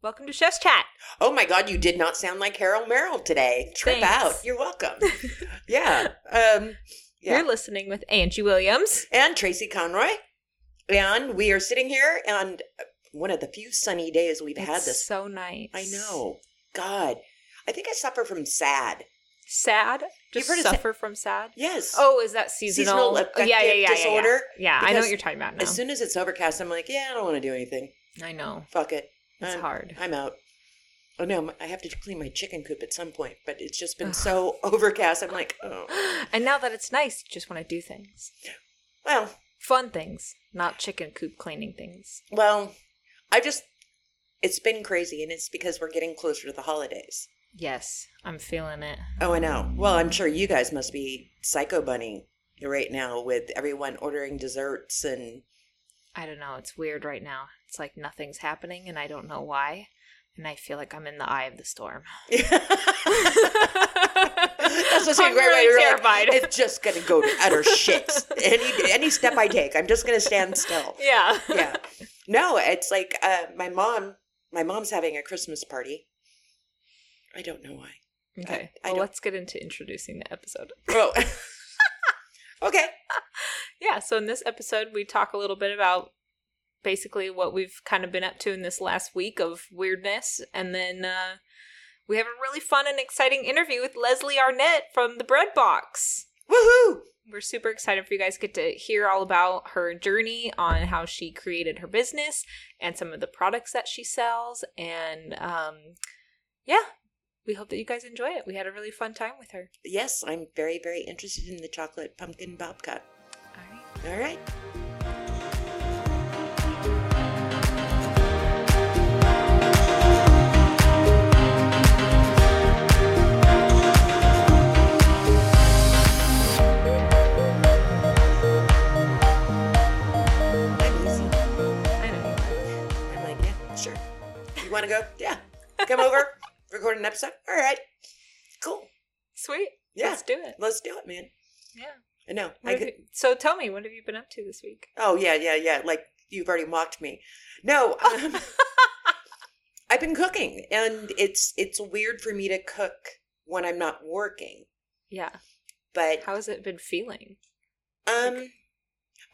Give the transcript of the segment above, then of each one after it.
Welcome to Chef's Chat. Oh my God, you did not sound like Harold Merrill today. Trip Thanks. out. You're welcome. yeah. Um, yeah. You're listening with Angie Williams. and Tracy Conroy. And we are sitting here on one of the few sunny days we've had this. so nice. I know. God. I think I suffer from sad. Sad? You've heard suffer from sad? Yes. Oh, is that seasonal? Seasonal Oh, yeah, yeah, yeah, yeah, yeah. disorder? Yeah, I know what you're talking about now. As soon as it's overcast, I'm like, yeah, I don't want to do anything. I know. Fuck it. It's I'm, hard. I'm out. Oh no, I have to clean my chicken coop at some point, but it's just been so overcast. I'm like, oh. and now that it's nice, you just want to do things. Well, Fun things, not chicken coop cleaning things. well, I just, it's been crazy, and it's because we're getting closer to the holidays. Yes, I'm feeling it. Oh, I know. Well, I'm sure you guys must be psycho bunny right now with everyone ordering desserts and I don't know. It's weird right now. It's like nothing's happening, and I don't know why. And I feel like I'm in the eye of the storm. That's what's I'm great. really You're like, it's just gonna go to utter shit. Any any step I take, I'm just gonna stand still. yeah. Yeah. No, it's like uh, my mom. My mom's having a Christmas party. I don't know why. Okay. I well, don't- let's get into introducing the episode. Oh. okay. Yeah. So in this episode, we talk a little bit about basically what we've kind of been up to in this last week of weirdness, and then uh, we have a really fun and exciting interview with Leslie Arnett from the Bread Box. Woohoo! We're super excited for you guys to get to hear all about her journey on how she created her business and some of the products that she sells. And um, yeah, we hope that you guys enjoy it. We had a really fun time with her. Yes, I'm very, very interested in the chocolate pumpkin babka. All right. All right. Want to go? Yeah. Come over, record an episode. All right. Cool. Sweet. Yeah. Let's do it. Let's do it, man. Yeah. I know. I could, you- so tell me, what have you been up to this week? oh, yeah, yeah, yeah. Like, you've already mocked me. No. Um, I've been cooking, and it's it's weird for me to cook when I'm not working. Yeah. But How has it been feeling? um,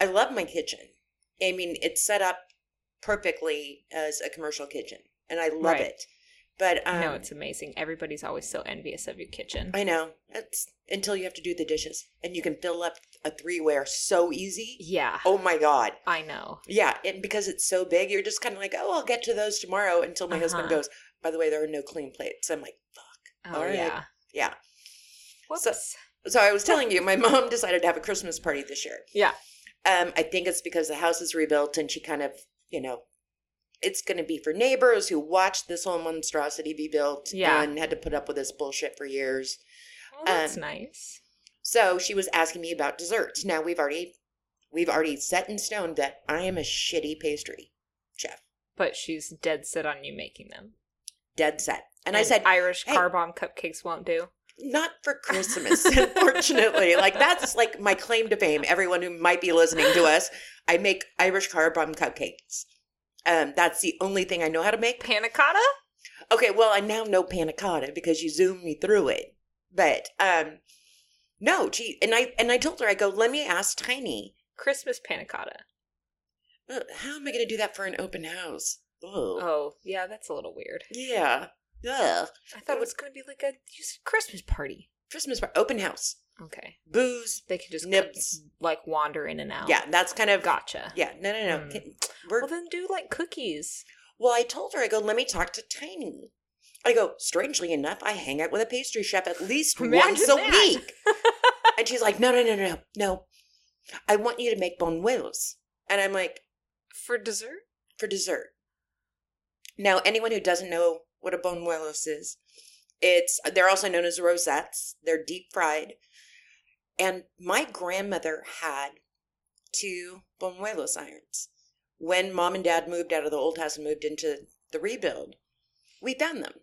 I love my kitchen. I mean, it's set up perfectly as a commercial kitchen, and I love Right. it. But um, no, it's amazing. Everybody's always so envious of your kitchen. I know. It's until you have to do the dishes, and you can fill up a three-ware so easy. yeah. Oh my god! I know. Yeah, and because it's so big, you're just kind of like, oh, I'll get to those tomorrow. Until my husband Uh-huh. goes, by the way, there are no clean plates. I'm like, fuck. Oh, All right. yeah. Yeah. Whoops. So I was telling you, my mom decided to have a Christmas party this year. yeah. Um, I think it's because the house is rebuilt, and she kind of, you know, it's going to be for neighbors who watched this whole monstrosity be built Yeah. and had to put up with this bullshit for years. Well, that's Um, nice. So she was asking me about desserts. Now we've already we've already set in stone that I am a shitty pastry chef. But she's dead set on you making them. Dead set. And, I said, Irish "Hey." car bomb cupcakes won't do. not for Christmas, unfortunately. Like that's like my claim to fame. Everyone who might be listening to us, I make Irish car bomb cupcakes. Um, that's the only thing I know how to make. Panna cotta? Okay, well I now know panna cotta because you zoomed me through it. But um, no, gee, and I and I told her I go, let me ask Tiny. Christmas panna cotta. "Uh, How am I going to do that for an open house? Ugh. Oh, yeah, that's a little weird. Yeah. Ugh. I thought it was going to be like a you said Christmas party. Christmas par- open house. Okay. Booze. They can just Nibs. like wander in and out. Yeah, that's kind of Gotcha. Yeah, no, no, no. Hmm. Can- We're Well, then do like cookies. Well, I told her, I go, let me talk to Tiny. I go, strangely enough, I hang out with a pastry chef at least Imagine once a that. week. And she's like, no, no, no, no, no. I want you to make buñuelos. And I'm like, For dessert? for dessert. Now, anyone who doesn't know what a buñuelos is, it's they're also known as rosettes. They're deep fried. And my grandmother had two buñuelos irons. When mom and dad moved out of the old house and moved into the rebuild, we found them.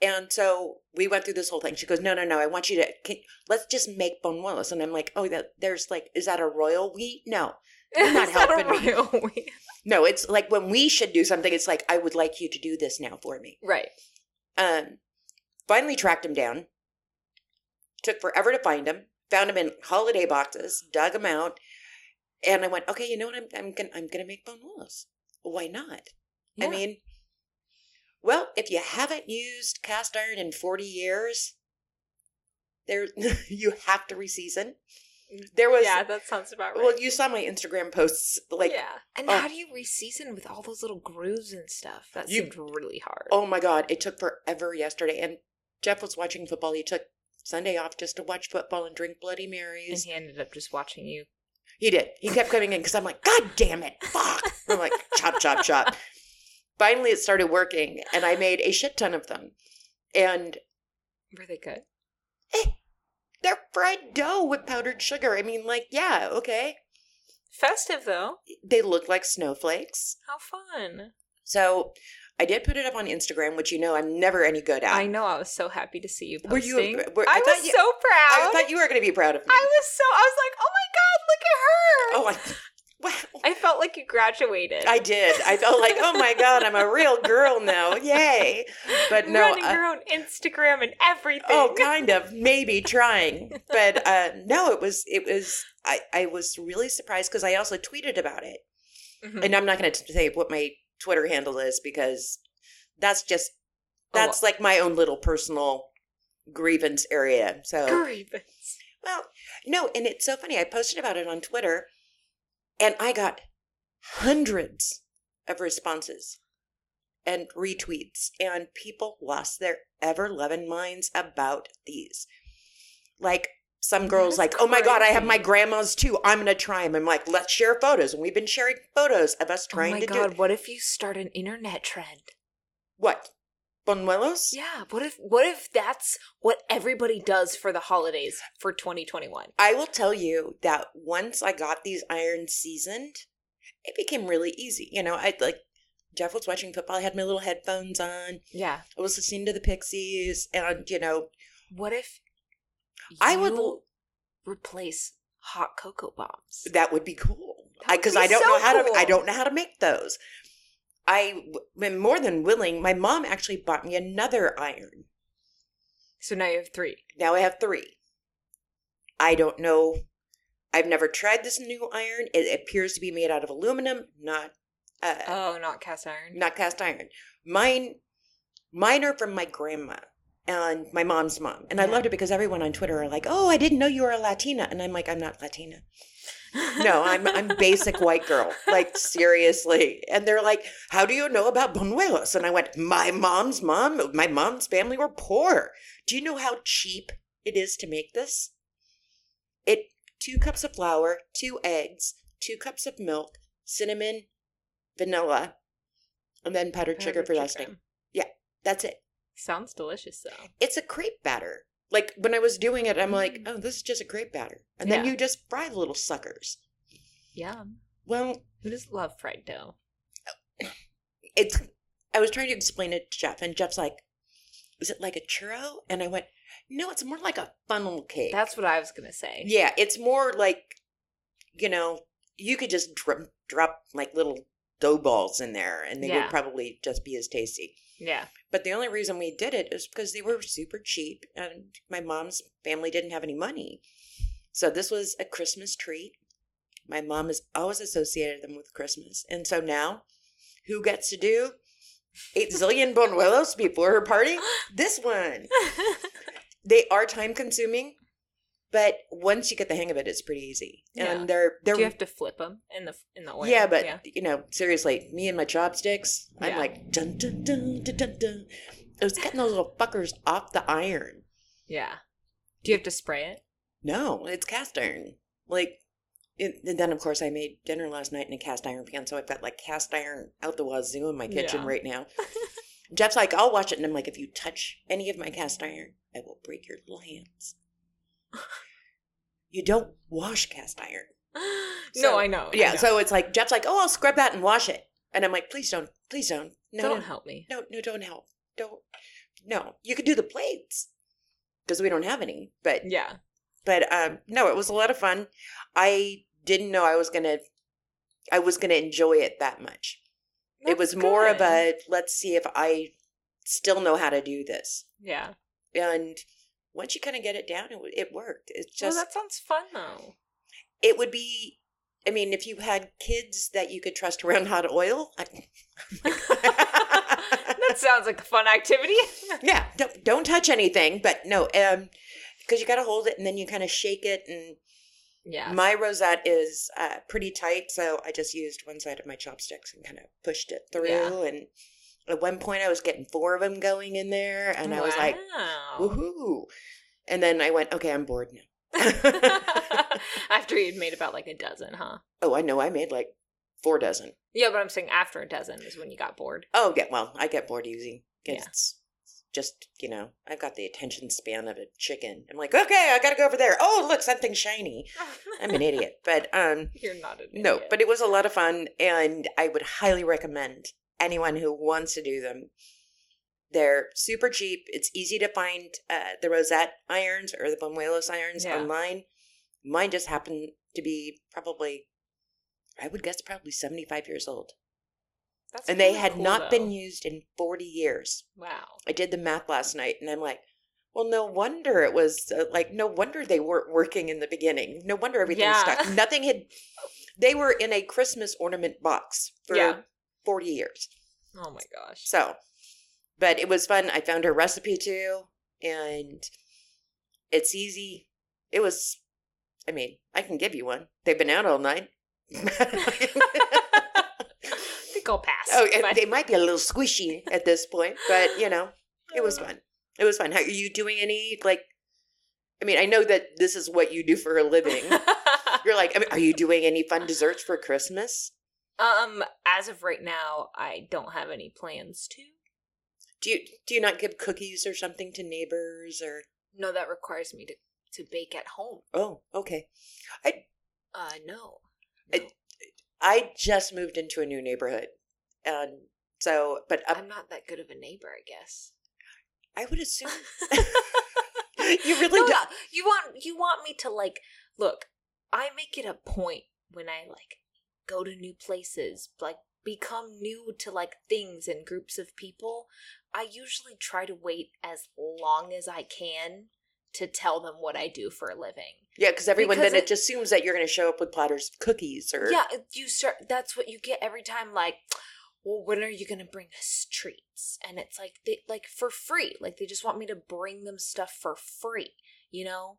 And so we went through this whole thing. She goes, "No, no, no! I want you to can, let's just make buñuelos." And I'm like, "Oh, that there's like, is that a royal wheat? No, You're not Is that a helping me. wheat? No, it's like when we should do something, it's like, I would like you to do this now for me. Right. Um, finally tracked him down. Took forever to find them. Found them in holiday boxes. Dug them out, and I went, okay, you know what? I'm I'm gonna I'm gonna make buñuelos. Why not? I mean, well, if you haven't used cast iron in forty years, there you have to reseason. Mm, there was yeah, that sounds about right. well, you saw my Instagram posts like yeah. And oh. how do you reseason with all those little grooves and stuff? That You- seemed really hard. Oh my god, it took forever yesterday. And Jeff was watching football. He took Sunday off just to watch football and drink Bloody Marys. and he ended up just watching you. He did. He kept coming in because I'm like, God damn it, fuck. I'm like, chop, chop, chop. Finally, it started working, and I made a shit ton of them. And Were they good? Eh, they're fried dough with powdered sugar. I mean, like, yeah, okay. Festive though. They look like snowflakes. How fun! So I did put it up on Instagram, which you know I'm never any good at. I know. I was so happy to see you Were posting. you? Were, I, thought was you, so proud. I thought you were going to be proud of me. I was so. I was like, oh my god, look at her. Oh, I, wow. I felt like you graduated. I did. I felt like, oh my god, I'm a real girl now. Yay! But no, running uh, your own Instagram and everything. oh, kind of, maybe trying, but uh, no, it was, it was. I, I was really surprised because I also tweeted about it, Mhm. and I'm not going to say what my Twitter handle is because that's just Oh, that's like my own little personal grievance area. So grievance. Well, no, and it's so funny. I posted about it on Twitter and I got hundreds of responses and retweets, and people lost their ever loving minds about these. Like, some girls like, oh my god, I have my grandma's too. I'm gonna try them. I'm like, let's share photos, and we've been sharing photos of us oh trying oh my to god, do what if you start an internet trend? what buñuelos. Yeah, what if what if that's what everybody does for the holidays for 2021? I will tell you that once I got these irons seasoned, it became really easy. You know, I like Jeff was watching football. I had my little headphones on. Yeah. I was listening to the Pixies, and you know, What if I would l- replace hot cocoa bombs? that would be cool. Because be I, don't so know how to. I don't know how to make those. I am more than willing. My mom actually bought me another iron. So now you have three. Now I have three. I don't know. I've never tried this new iron. It appears to be made out of aluminum, not uh, Oh, not cast iron. not cast iron. Mine, mine are from my grandma and my mom's mom, and I loved it because everyone on Twitter are like, "Oh, I didn't know you were a Latina," and I'm like, "I'm not Latina. No, I'm I'm basic white girl. Like seriously." And they're like, "How do you know about buñuelos?" And I went, "My mom's mom, my mom's family were poor. Do you know how cheap it is to make this? It two cups of flour, two eggs, two cups of milk, cinnamon, vanilla, and then powdered sugar for dusting. Yeah, That's it. Sounds delicious though. It's a crepe batter. Like when I was doing it, I'm like, Mm. oh, this is just a crepe batter. And then Yeah. you just fry the little suckers. Yum. Well, Who does love fried dough? it's, I was trying to explain it to Jeff, and Jeff's like, is it like a churro? And I went, no, it's more like a funnel cake. That's what I was gonna say. yeah, it's more like, you know, you could just drop, drop like little dough balls in there and they Yeah. would probably just be as tasty. Yeah. But the only reason we did it is because they were super cheap and my mom's family didn't have any money. So this was a Christmas treat. My mom has always associated them with Christmas. And so now, who gets to do eight zillion buñuelos before her party? This one. They are time consuming, but once you get the hang of it, it's pretty easy. Yeah. And they're they're Do you have to flip them in the in the oil? yeah, but you know, seriously, me and my chopsticks, I'm Yeah. like dun dun dun dun dun dun. I was getting those little fuckers off the iron. yeah. Do you have to spray it? No, it's cast iron. Like, it, and then of course I made dinner last night in a cast iron pan, so I've got like cast iron out the wazoo in my kitchen Yeah. right now. Jeff's like, I'll watch it, and I'm like, if you touch any of my cast iron, I will break your little hands. you don't wash cast iron. no, I know. I Yeah, know. so it's like Jeff's like, "Oh, I'll scrub that and wash it," and I'm like, "Please don't, please don't, no, don't no, help me. no, no, don't help, don't, no. You could do the plates because we don't have any, but Yeah. but um, no, it was a lot of fun. I didn't know I was gonna I was going to enjoy it that much. it That's was more of a let's see if I still know how to do this. yeah. And once you kind of get it down, it, it worked. It's just well, that sounds fun though. it would be. I mean, if you had kids that you could trust around hot oil, I, that sounds like a fun activity. yeah, don't don't touch anything. But no, um, because you got to hold it and then you kind of shake it. And yeah. my rosette is uh, pretty tight, so I just used one side of my chopsticks and kind of pushed it through. Yeah. And at one point, I was getting four of them going in there, and I was like, woohoo! And then I went, okay, I'm bored now. after you'd made about like a dozen, huh? Oh, I know, I made like four dozen. Yeah, but I'm saying after a dozen is when you got bored. Oh, yeah. Well, I get bored easy. Yeah. It's just, you know, I've got the attention span of a chicken. I'm like, okay, I got to go over there. Oh, look, something shiny. I'm an idiot. But, um, You're not an idiot. no, but it was a lot of fun. And I would highly recommend anyone who wants to do them. They're super cheap. It's easy to find uh, the Rosette irons or the buñuelos irons Yeah. online. Mine just happened to be probably, I would guess, probably 75 years old. That's and they had cool, not been used in 40 years. Wow. I did the math last night and I'm like, well, no wonder it was uh, like, no wonder they weren't working in the beginning. No wonder everything Yeah. stuck. Nothing had, they were in a Christmas ornament box for Yeah. 40 years. Oh my gosh. So, but it was fun. I found her recipe too, and it's easy. It was, I mean, I can give you one. They've been out all night. I think I'll pass. oh, and but- they might be a little squishy at this point, but you know, it was uh. fun. It was fun. How, are you doing any like? I mean, I know that this is what you do for a living. You're like, I mean, are you doing any fun desserts for Christmas? Um, as of right now, I don't have any plans to. Do you do you not give cookies or something to neighbors or? No, that requires me to to bake at home. Oh, okay. I. Uh, no. I- No. I just moved into a new neighborhood, and so, but um, I'm not that good of a neighbor, I guess. I would assume you really No, do. no, you want you want me to like look. I make it a point when I like go to new places, like become new to like things and groups of people. I usually try to wait as long as I can to tell them what I do for a living. Yeah, because everyone Because then it, it- just assumes that you're going to show up with platters of cookies or Yeah, you start. That's what you get every time. Like, well, when are you gonna bring us treats? And it's like they like for free. Like they just want me to bring them stuff for free, you know.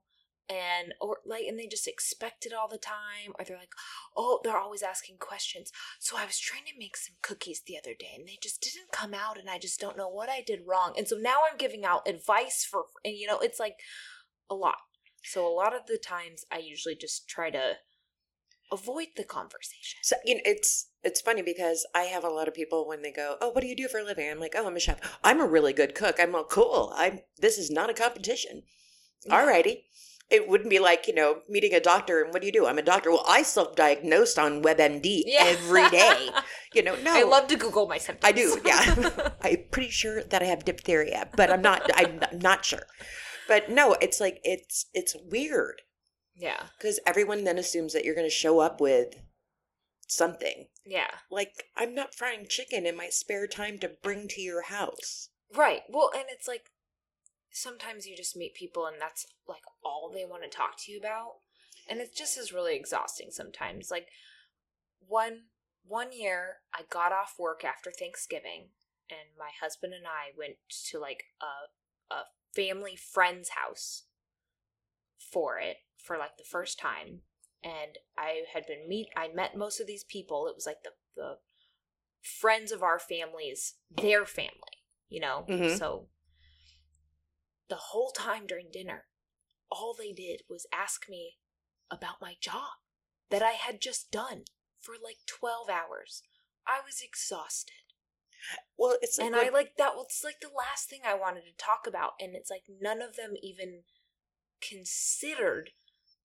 And or like, and they just expect it all the time. Or they're like, oh, they're always asking questions. So I was trying to make some cookies the other day, and they just didn't come out, and I just don't know what I did wrong. And so now I'm giving out advice for, and you know, it's like a lot. So a lot of the times, I usually just try to avoid the conversation. So you know, it's it's funny because I have a lot of people when they go, "Oh, what do you do for a living?" I'm like, "Oh, I'm a chef. I'm a really good cook." I'm all cool. I'm. This is not a competition. Yeah. Alrighty. It wouldn't be like you know meeting a doctor and what do you do? I'm a doctor. Well, I self-diagnosed on WebMD every day. You know, no, I love to Google my symptoms. I do, yeah. I'm pretty sure that I have diphtheria, but I'm not. I'm not sure. But no, it's like it's it's weird yeah. because everyone then assumes that you're going to show up with something. Yeah. Like I'm not frying chicken in my spare time to bring to your house. Right. Well, and it's like sometimes you just meet people and that's like all they want to talk to you about. And it just is really exhausting sometimes. Like one one year I got off work after Thanksgiving and my husband and I went to like a a family friend's house for it for like the first time and I had been meet I met most of these people. It was like the the friends of our families, their family, you know. Mhm. So the whole time during dinner, all they did was ask me about my job that I had just done for like 12 hours. I was exhausted. Well, it's like And I like that was like the last thing I wanted to talk about. And it's like none of them even considered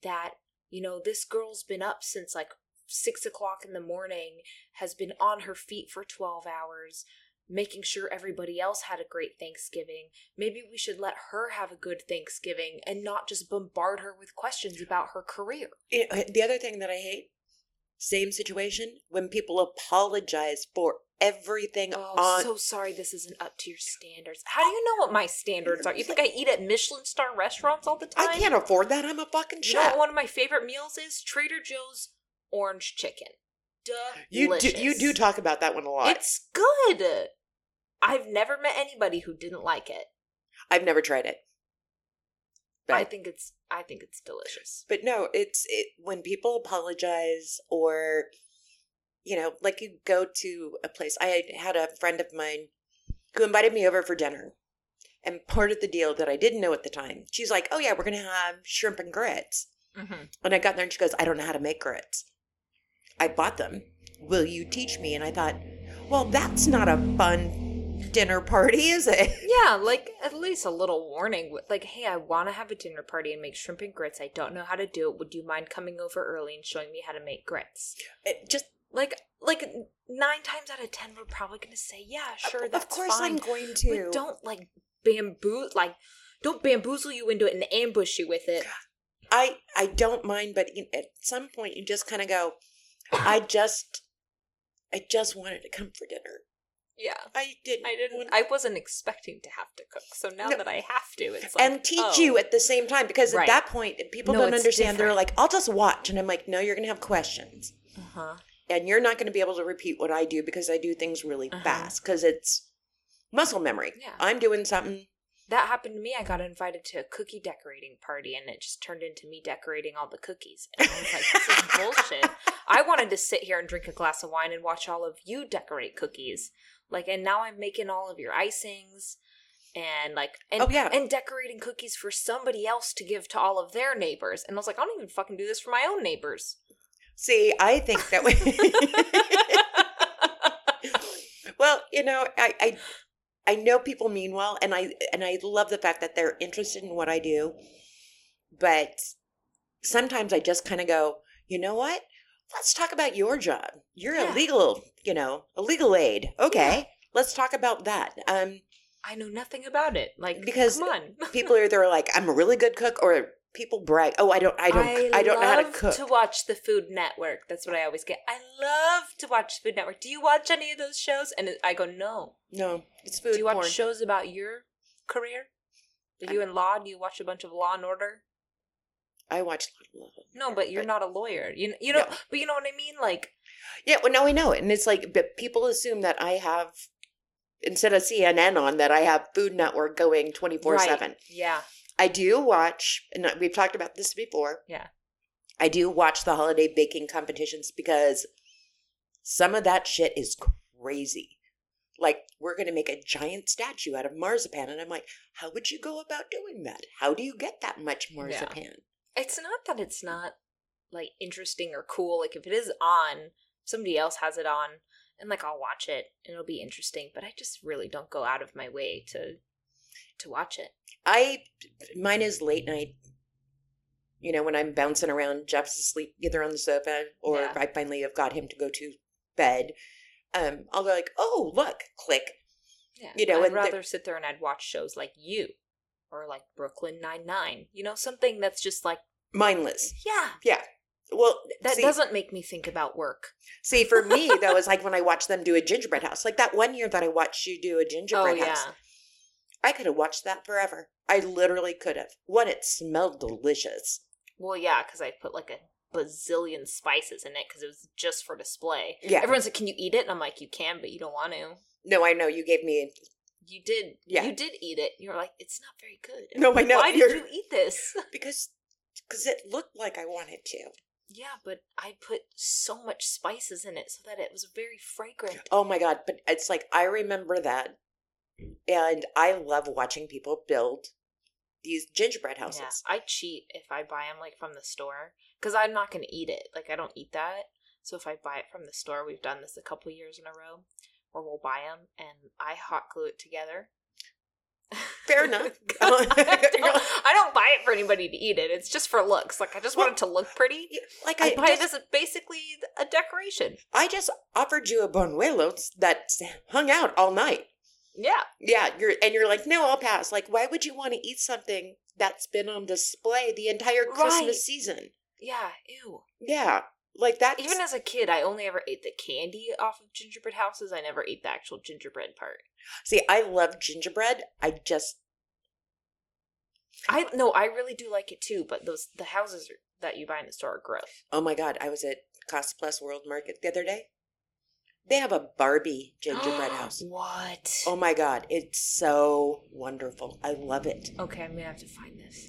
that, you know, this girl's been up since like six o'clock in the morning, has been on her feet for 12 hours, making sure everybody else had a great Thanksgiving. Maybe we should let her have a good Thanksgiving and not just bombard her with questions about her career. You uh, know, the other thing that I hate Same situation when people apologize for everything Oh, on. so sorry this isn't up to your standards. How do you know what my standards are? You think I eat at Michelin star restaurants all the time? I can't afford that. I'm a fucking You know chef. one of my favorite meals is? Trader Joe's orange chicken. You do, you do talk about that one a lot. It's good. I've never met anybody who didn't like it. I've never tried it. I think it's I think it's delicious. but no, it's it when people apologize or you know, like you go to a place. I had a friend of mine who invited me over for dinner. And part of the deal that I didn't know at the time, she's like, "Oh yeah, we're gonna have shrimp and grits." Mm-hmm. And I got there and she goes, I don't know how to make grits. I bought them. Will you teach me? And I thought, well, that's not a fun dinner party, is it? Yeah, like at least a little warning. Like, hey, I want to have a dinner party and make shrimp and grits. I don't know how to do it. Would you mind coming over early and showing me how to make grits? It just Like, like nine times out of ten, we're probably gonna say, yeah, sure, that's of course fine. I'm going to. But don't like bamboo, like don't bamboozle you into it and ambush you with it. I I don't mind, but at some point you just kind of go. I just, I just wanted to come for dinner. Yeah, I didn't. I didn't. I wasn't expecting to have to cook, so now No. that I have to, it's like and teach oh. you at the same time because Right. at that point people No, don't understand. They're like, "I'll just watch," and I'm like, "No, you're gonna have questions." Uh-huh. and you're not going to be able to repeat what I do because I do things really Uh-huh. fast because it's muscle memory. Yeah. I'm doing something. That happened to me. I got invited to a cookie decorating party, and it just turned into me decorating all the cookies. And I was like, "This is bullshit." I wanted to sit here and drink a glass of wine and watch all of you decorate cookies. Like, and now I'm making all of your icings, and like, and Oh, yeah. and decorating cookies for somebody else to give to all of their neighbors. And I was like, I don't even fucking do this for my own neighbors. See, I think that way. well, you know, I, I I know people mean well, and I and I love the fact that they're interested in what I do. But sometimes I just kind of go, you know what? Let's talk about your job. You're Yeah. a legal, you know, a legal aid. Okay, let's talk about that. Um, I know nothing about it. Like, Because come on. people are either like, I'm a really good cook, or people brag, oh, I don't, I don't, I, don't know how to cook. to watch the Food Network. That's what I always get. I love to watch Food Network. Do you watch any of those shows? And I go, no. no, it's food Do you watch porn. shows about your career? Are you in law? Do you watch a bunch of Law and Order? I watch. No, but you're not a lawyer. You you know, No. but you know what I mean. Like, Yeah, well, no, I know it, and it's like, but people assume that I have instead of CNN on that I have Food Network going twenty four seven. Yeah, I do watch, and we've talked about this before. Yeah. I do watch the holiday baking competitions because some of that shit is crazy. Like, we're going to make a giant statue out of marzipan. And I'm like, how would you go about doing that? How do you get that much marzipan? it's not that it's not like interesting or cool. Like if it is on, somebody else has it on, and like I'll watch it and it'll be interesting. But I just really don't go out of my way to to watch it. I, mine is late night. You know, when I'm bouncing around, Jeff's asleep either on the sofa or Yeah. I finally have got him to go to bed. Um, I'll go like, oh, look, click. Yeah, You know, I'd rather sit there and I'd watch shows like you or like Brooklyn Nine Nine. You know, something that's just like Mindless. yeah, yeah. Well, that see, doesn't make me think about work. see for me that was like when I watched them do a gingerbread house. Like that one year that I watched you do a Oh gingerbread yeah, house. I could have watched that forever. I literally could have. One, it smelled delicious. well yeah, because I put like a bazillion spices in it because it was just for display. Yeah. Everyone's like, "Can you eat it?" And I'm like, "You can, but you don't want to." No, I know you gave me. You did. Yeah. You did eat it. You're like, it's not very good. No, I know. Why did You're- you eat this? because because it looked like I wanted to. yeah, but I put so much spices in it so that it was very fragrant. Oh my god! But it's like I remember that, and I love watching people build these gingerbread Yeah, houses. I cheat if I buy them like from the store because I'm not going to eat it. Like I don't eat that. So if I buy it from the store, we've done this a couple years in a row, where we'll buy them and I hot glue it together. Fair enough. I, don't, I don't buy it for anybody to eat it. It's just for looks. Like I just want it to look pretty. Like I I, buy just, it as a, basically a decoration. I just offered you a buñuelos that hung out all night. Yeah. Yeah, you're and you're like, no, I'll pass. Like, why would you want to eat something that's been on display the entire Christmas Right. season? Yeah. Ew. Yeah, Like that. Even as a kid, I only ever ate the candy off of gingerbread houses. I never ate the actual gingerbread part. see, I love gingerbread. I just I no, I really do like it too. But those the houses that you buy in the store are gross. oh my god, I was at Cost Plus World Market the other day. They have a Barbie gingerbread house. What? Oh my god, it's so wonderful. I love it. Okay, I'm gonna have to find this.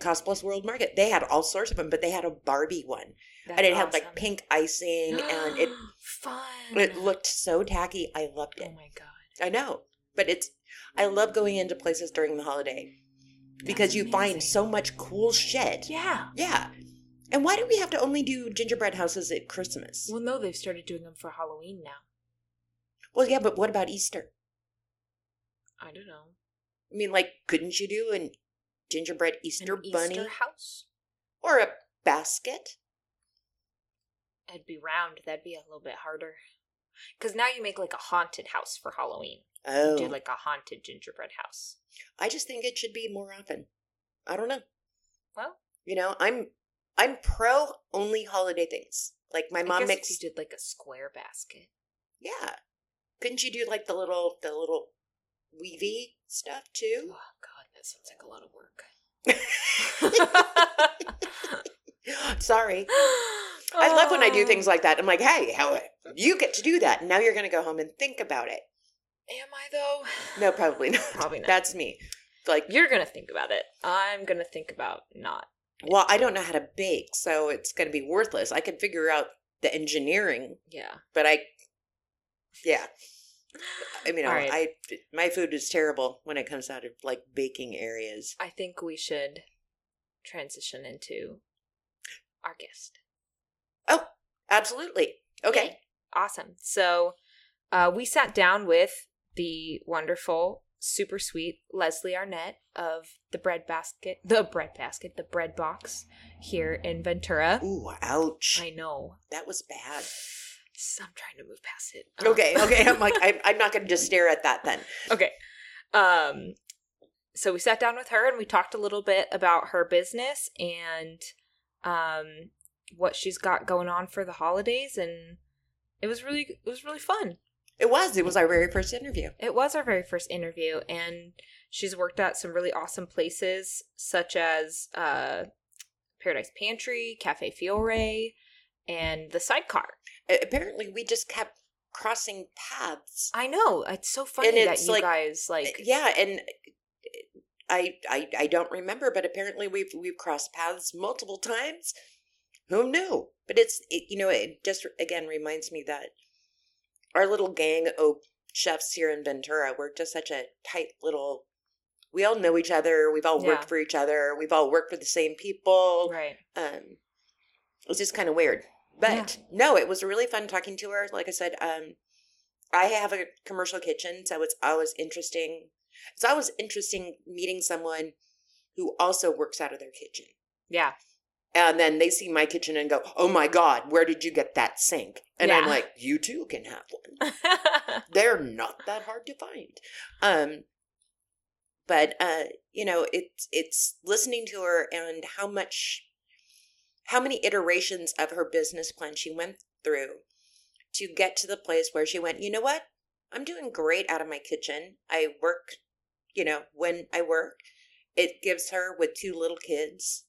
Cost Plus World Market. They had all sorts of them, but they had a Barbie one. That's and it had awesome. like pink icing and it fun. it looked so tacky. I loved it. Oh my god! I know. But it's I love going into places during the holiday because That's you find so much cool shit. Yeah. Yeah. And why do we have to only do gingerbread houses at Christmas? Well, no, they've started doing them for Halloween now. Well, yeah, but what about Easter? I don't know. I mean, like, couldn't you do an gingerbread Easter An bunny Easter house. or a basket? It'd be round. That'd be a little bit harder. Because now you make like a haunted house for Halloween. Oh, Do like a haunted gingerbread house. I just think it should be more often. I don't know. Well, You know, I'm I'm pro only holiday things. Like my I mom makes. you did like a square basket. Yeah, couldn't you do like the little the little weavy stuff too? Oh? God, that sounds like a lot of work. Sorry. I love when I do things like that. I'm like, hey, how you get to do that. Now you're going to go home and think about it. Am I though? No, probably not. Probably not. That's me. Like, You're gonna think about it. I'm gonna think about not. Well, I don't know how to bake, so it's going to be worthless. I can figure out the engineering, Yeah. but I, yeah. I mean, right. I my food is terrible when it comes out of like baking areas. I think we should transition into our guest. Oh, absolutely. Okay. Awesome. So uh, we sat down with the wonderful, super sweet Leslie Arnett of the bread basket, the bread basket, the bread box here in Ventura. Ooh, ouch. I know. that was bad. So I'm trying to move past it. Um, Okay, okay. I'm like, I'm, I'm not going to just stare at that then. okay. Um so we sat down with her and we talked a little bit about her business and um what she's got going on for the holidays and it was really it was really fun. It was. It was our very first interview. It was our very first interview and she's worked at some really awesome places such as uh Paradise Pantry, Cafe Fiore, and the Sidecar. Apparently, we just kept crossing paths. I know. It's so funny And that you like- guys like yeah, and I, I I don't remember, but apparently we've we've crossed paths multiple times. Who knew? But it's it, you know it just again reminds me that our little gang of chefs here in Ventura we're just such a tight little. We all know each other. We've all Yeah. worked for each other. We've all worked for the same people. right. um it was just kind of weird but no it was really fun talking to her like i said um i have a commercial kitchen so it's always interesting it's always interesting meeting someone who also works out of their kitchen Yeah. And then they see my kitchen and go oh my god where did you get that sink? And i'm like you too can have one. They're not that hard to find. Um but uh you know it's it's listening to her and how much how many iterations of her business plan she went through to get to the place where she went you know what? I'm doing great out of my kitchen. I work you know when i work it gives her with two little kids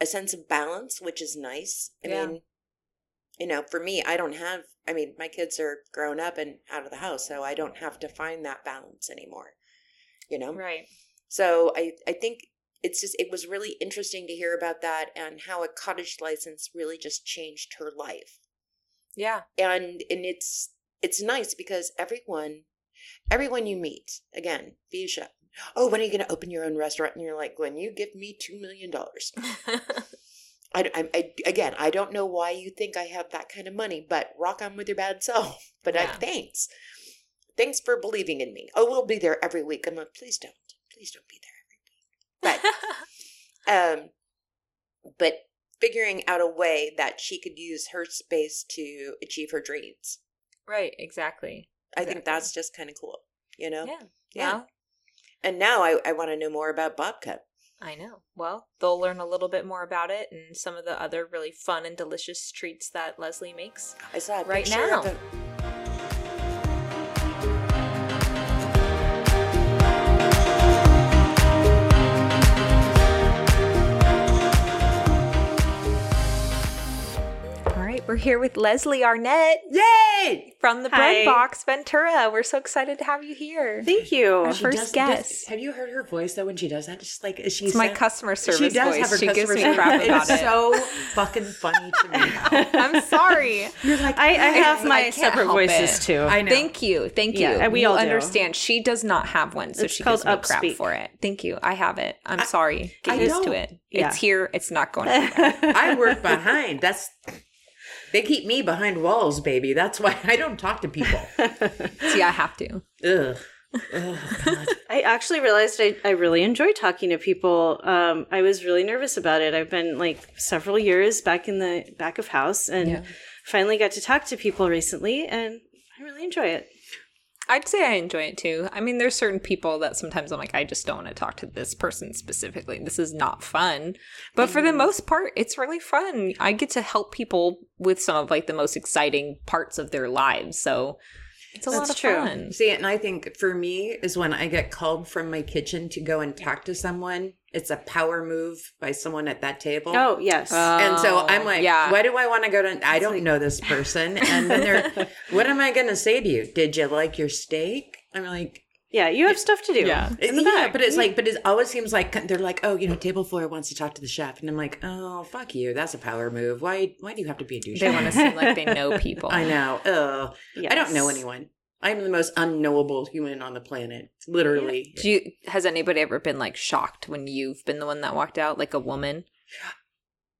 a sense of balance which is nice i Yeah. mean you know for me i don't have i mean my kids are grown up and out of the house so i don't have to find that balance anymore you know right. so I, I think it's just it was really interesting to hear about that and how a cottage license really just changed her life Yeah. and and it's it's nice because everyone everyone you meet again Fuchsia oh when are you going to open your own restaurant and you're like when you give me two million dollars I, I, I again I don't know why you think I have that kind of money but rock on with your bad self but I, thanks thanks for believing in me oh we'll be there every week I'm like please don't please don't be there But, um, but figuring out a way that she could use her space to achieve her dreams. right. Exactly. I think that's just kind of cool, you know? Yeah. Yeah. Well, And now I, I want to know more about babka. I know. Well, they'll learn a little bit more about it and some of the other really fun and delicious treats that Leslie makes. I saw Right now. We're here with Leslie Arnett Yay! from the Hi. Bread Box Ventura. We're so excited to have you here. Thank you. Our She first does- guest. does- have you heard her voice though when she does that? Just like she It's my sound- customer She does voice. have her she gives customer me service. crap about it's it. so fucking funny to me. I'm sorry. You're like I, I have I my can't separate voices it. too. I know. Thank you. Thank you. Yeah, we you all do. understand. She does not have one, so It's she called gives me crap for it. Thank you. I have it. I'm sorry. Get I used to don't. it. Yeah. It's here. It's not going anywhere. I work behind. That's they keep me behind walls, baby. That's why I don't talk to people. See, I have to. Ugh. Ugh, God. I actually realized I, I really enjoy talking to people. Um, I was really nervous about it. I've been like several years back in the back of house and Yeah. finally got to talk to people recently and I really enjoy it. I'd say I enjoy it too. I mean, there's certain people that sometimes I'm like, I just don't want to talk to this person specifically. This is not fun. But for the Mm-hmm. most part, it's really fun. I get to help people with some of like the most exciting parts of their lives. So it's a lot of true. fun. See, and I think for me is when I get called from my kitchen to go and talk to someone. It's a power move by someone at that table. Oh, yes. And so oh, I'm Oh, like, yeah. why do I want to go to? I don't know this person. And then they're, what am I going to say to you? Did you like your steak? I'm like, yeah, you have stuff to do. Yeah. In the yeah, back. but it's mm. like, but it always seems like they're like, oh, you know, table four wants to talk to the chef, and I'm like, oh, fuck you, that's a power move. Why, why do you have to be a douche? They want to seem like they know people. I know. Oh, I don't know anyone. I'm the most unknowable human on the planet, literally. Do you, has anybody ever been like shocked when you've been the one that walked out, like a woman,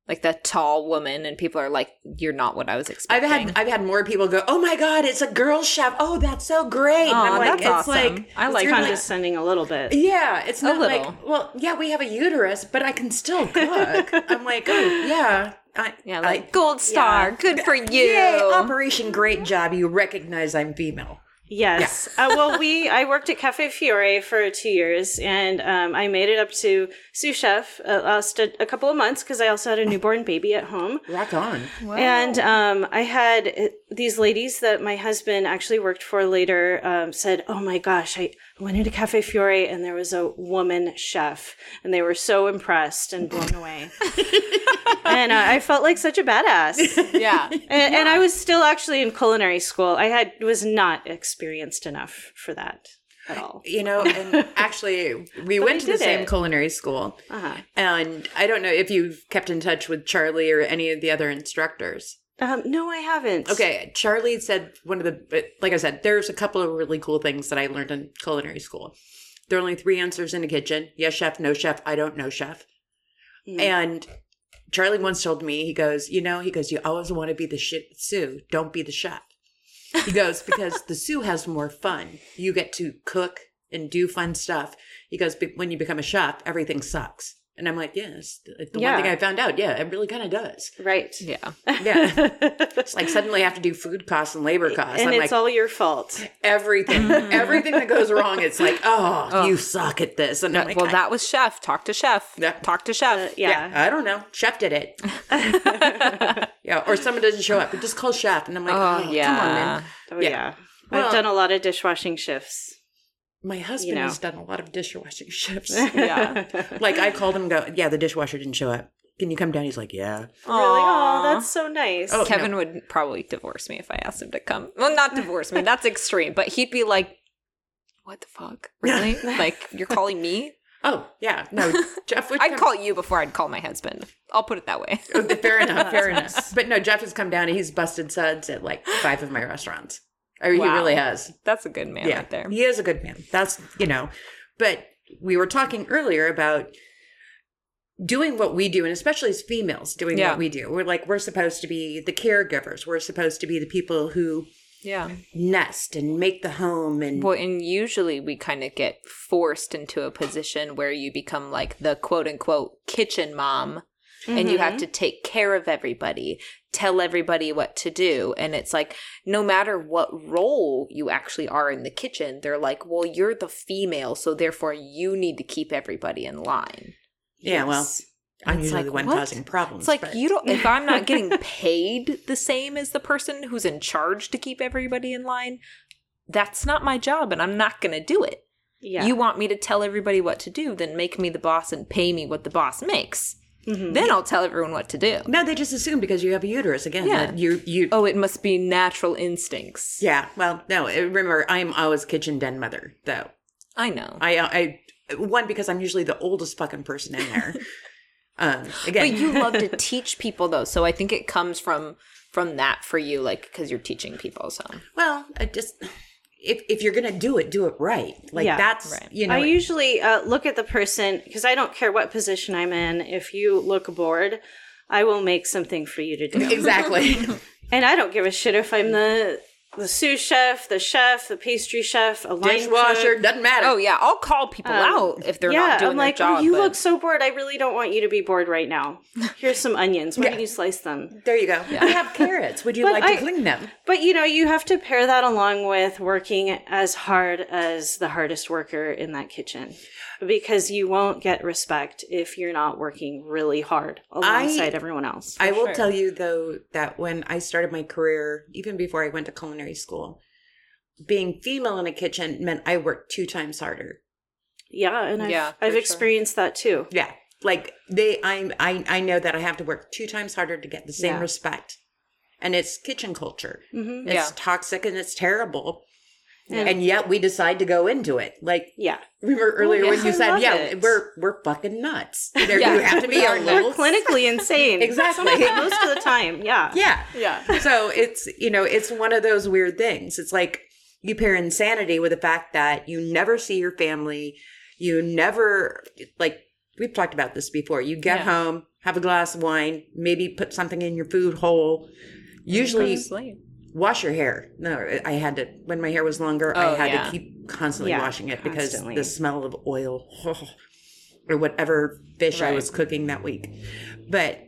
like the tall woman, and people are like, "You're not what I was expecting I've expecting." had I've had more people go, oh my god, it's a girl chef. Oh, that's so great. And I'm like, that's it's awesome. like I like you're that. condescending a little bit. Yeah, it's A not little. like, well, yeah, we have a uterus, but I can still cook. I'm like, oh yeah, I, yeah, I- like gold star, yeah. good for you. Yay, Operation Great Job. You recognize I'm female. Yes. uh, well, we I worked at Cafe Fiore for two years, and um, I made it up to sous chef uh, last a, a couple of months because I also had a newborn baby at home. Rock on. And um, I had uh, these ladies that my husband actually worked for later um, said, "Oh my gosh, I went into Cafe Fiore and there was a woman chef, and they were so impressed and blown away." and uh, I felt like such a badass. yeah, And, and I was still actually in culinary school. I had was not experienced enough for that at all. You know, and actually, we went to the same it. culinary school. Uh-huh. And I don't know if you've kept in touch with Charlie or any of the other instructors. Um, no, I haven't. Okay, Charlie said one of the, like I said, there's a couple of really cool things that I learned in culinary school. There are only three answers in a kitchen yes, chef, no chef, I don't know, chef. Mm. And Charlie once told me, he goes, you know, he goes, you always want to be the shit sous, don't be the chef. He goes, because the sous has more fun. You get to cook and do fun stuff. He goes, when you become a chef, everything sucks. And I'm like, yes, the the Yeah. one thing I found out, yeah, it really kind of does. Right. yeah. Yeah. It's like suddenly I have to do food costs and labor costs. and I'm it's like, all your fault. everything, everything that goes wrong, it's like, oh, Oh. you suck at this. And I'm like, well, I- that was chef. Talk to chef. Yeah. Talk to chef. Uh, yeah. yeah. I don't know. Chef did it. yeah. Or someone doesn't show up, but just call chef. And I'm like, oh oh, yeah. come on, man. Oh Yeah. yeah. Well- I've done a lot of dishwashing shifts. My husband You know. has done a lot of dishwashing shifts. Yeah. like I called him and go, yeah, the dishwasher didn't show up. Can you come down? He's like, yeah. Really? Oh, that's so nice. Oh, Kevin would probably divorce me if I asked him to come. Well, not divorce me. That's extreme. But he'd be like, "What the fuck? Really? like you're calling me? Oh, yeah. No, Jeff would I'd come- call you before I'd call my husband. I'll put it that way." Oh, fair enough, fair enough. But no, Jeff has come down and he's busted suds at like five of my restaurants. I mean, Wow. he really has. That's a good man yeah, right there. he is a good man. That's you know. But we were talking earlier about doing what we do, and especially as females doing Yeah. what we do. We're like we're supposed to be the caregivers. We're supposed to be the people who Yeah. nest and make the home and Well, and usually we kind of get forced into a position where you become like the quote unquote kitchen mom and you have mm-hmm. to take care of everybody, tell everybody what to do. And it's like, no matter what role you actually are in the kitchen, they're like, well, you're the female, so therefore you need to keep everybody in line. Yeah, well, I'm It's usually like, the one what? causing problems. It's like but- you don't. If I'm not getting paid the same as the person who's in charge to keep everybody in line, that's not my job, and I'm not going to do it. Yeah. You want me to tell everybody what to do, then make me the boss and pay me what the boss makes. Mhm. Then I'll tell everyone what to do. No, they just assume because you have a uterus again. Yeah. you you. Oh, it must be natural instincts. Yeah. Well, no. uh, Remember, I'm always kitchen den mother though. I know. I I one because I'm usually the oldest fucking person in there. um. Again, But you love to teach people though, so I think it comes from from that for you, like because you're teaching people. So well, I just if if you're gonna do it, do it right. Like Yeah. that's Right. you know. I usually uh, look at the person because I don't care what position I'm in. If you look bored, I will make something for you to do. exactly. and I don't give a shit if I'm the the sous chef, the chef, the pastry chef, a line Dishwasher cook. doesn't matter. oh yeah, I'll call people Um, out if they're yeah, not doing I'm their like, job. oh, you but- look so bored. I really don't want you to be bored right now. Here's some onions. Why Yeah. don't you slice them? There you go. We have carrots. Would you But like I- to clean them? But you know, you have to pair that along with working as hard as the hardest worker in that kitchen. Because you won't get respect if you're not working really hard alongside everyone else. I will sure. tell you though that when I started my career, even before I went to culinary school, being female in a kitchen meant I worked two times harder. yeah, and I've, Yeah, I've sure. experienced that too. Yeah. Like they I'm, I I know that I have to work two times harder to get the same Yeah. respect. And it's kitchen culture. hmm It's Yeah. toxic and it's terrible. Yeah. And yet we decide to go into it. Like Yeah. remember earlier yes, when you I said, "Yeah, it. we're we're fucking nuts." There Yeah. you have to be We a little We're clinically insane. Exactly. Most of the time. Yeah. Yeah. Yeah. so it's you know it's one of those weird things it's like you pair insanity with the fact that you never see your family you never like we've talked about this before you get Yeah. home have a glass of wine maybe put something in your food hole usually. Wash your hair no i had to when my hair was longer i Oh, had yeah. to keep constantly Yeah, washing it because constantly. the smell of oil or whatever fish i was cooking that week but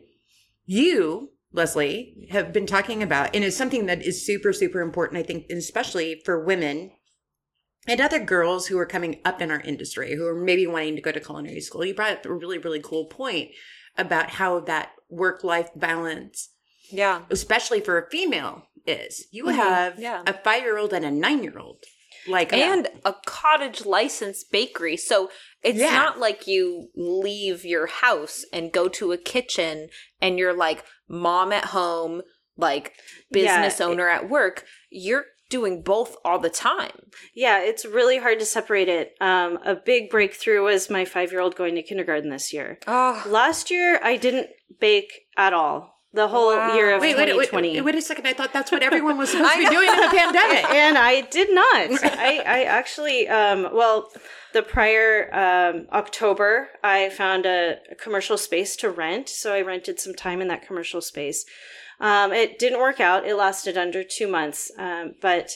you leslie have been talking about and it's something that is super super important i think especially for women and other girls who are coming up in our industry who are maybe wanting to go to culinary school you brought up a really really cool point about how that work life balance Yeah. especially for a female is you Mhm. have Yeah. a five year old and a nine year old like and a cottage licensed bakery. So it's Yeah. not like you leave your house and go to a kitchen and you're like mom at home, like business Yeah. owner at work. You're doing both all the time. Yeah, it's really hard to separate it. Um, a big breakthrough was my five year old going to kindergarten this year. Oh, Last year, I didn't bake at all. The whole Wow. year of wait, wait, wait, 2020. wait, wait a second. I thought that's what everyone was supposed to be doing in the pandemic. and I did not. I, I actually, um, well, the prior um, October, I found a, a commercial space to rent. So I rented some time in that commercial space. Um, it didn't work out. It lasted under two months, um, but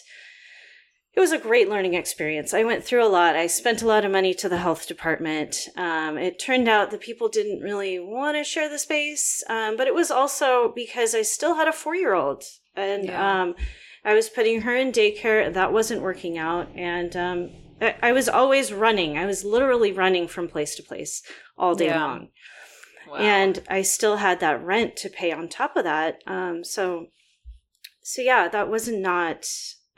it was a great learning experience. I went through a lot. I spent a lot of money to the health department. Um, it turned out that people didn't really want to share the space, um, but it was also because I still had a four year old. And Yeah. um, I was putting her in daycare. That wasn't working out. And um, I, I was always running. I was literally running from place to place all day Yeah. long. wow. And I still had that rent to pay on top of that. Um, so, so yeah, that was not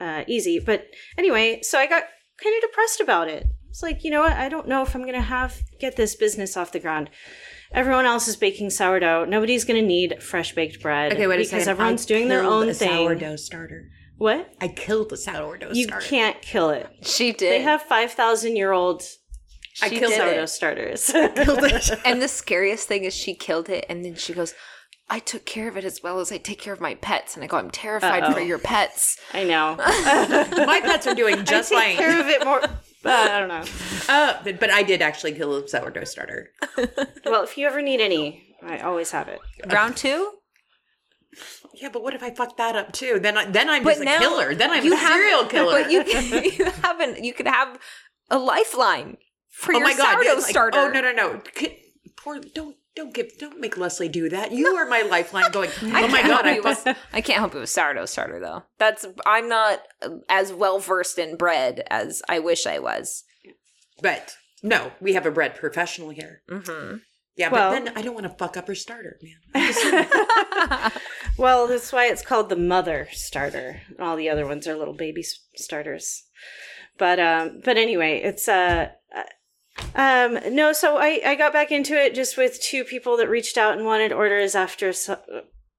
uh, easy. But anyway, so I got kind of depressed about it. It's like, you know what? I don't know if I'm going to have get this business off the ground. Everyone else is baking sourdough. Nobody's going to need fresh baked bread Okay, wait a because second. everyone's I doing their killed own a thing. Sourdough starter. What? I killed the sourdough starter. You starter. can't kill it. she did. They have five thousand year old I She killed did sourdough it. starters. Killed it. And the scariest thing is she killed it, and then she goes, "I took care of it as well as I take care of my pets." And I go, "I'm terrified Uh-oh. for your pets." I know. My pets are doing just I take fine. care of it more. Uh, I don't know. Uh, but, but I did actually kill a sourdough starter. Well, if you ever need any, I always have it. Round two. Yeah, but what if I fuck that up too? Then I, then I'm But just a killer. Then I'm you a have- serial killer. But you you haven't. You could have a lifeline for oh your my god! sourdough it's like, starter. oh no no no! K- Poor don't don't give don't make Leslie do that. You are my lifeline. Going. Oh my god! I you fucked with- I can't help you with sourdough starter though. That's I'm not as well versed in bread as I wish I was. But no, we have a bread professional here. Mm-hmm. Yeah, Well- but then I don't want to fuck up her starter, man. Well, that's why it's called the mother starter. All the other ones are little baby starters. But um, but anyway, it's uh, uh, um, no. So I I got back into it just with two people that reached out and wanted orders after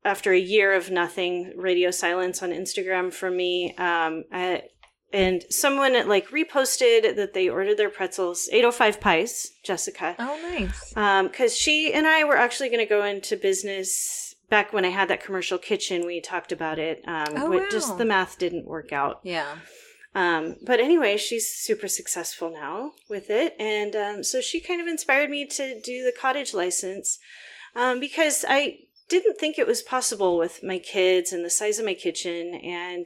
after a year of nothing radio silence on Instagram from me. Um, I, and someone like reposted that they ordered their pretzels 805 pies jessica oh, nice. because she and I were actually going to go into business back when I had that commercial kitchen. We talked about it. Um, Oh, but wow. just the math didn't work out. Yeah. Um, but anyway, she's super successful now with it, and um, so she kind of inspired me to do the cottage license um, because I didn't think it was possible with my kids and the size of my kitchen and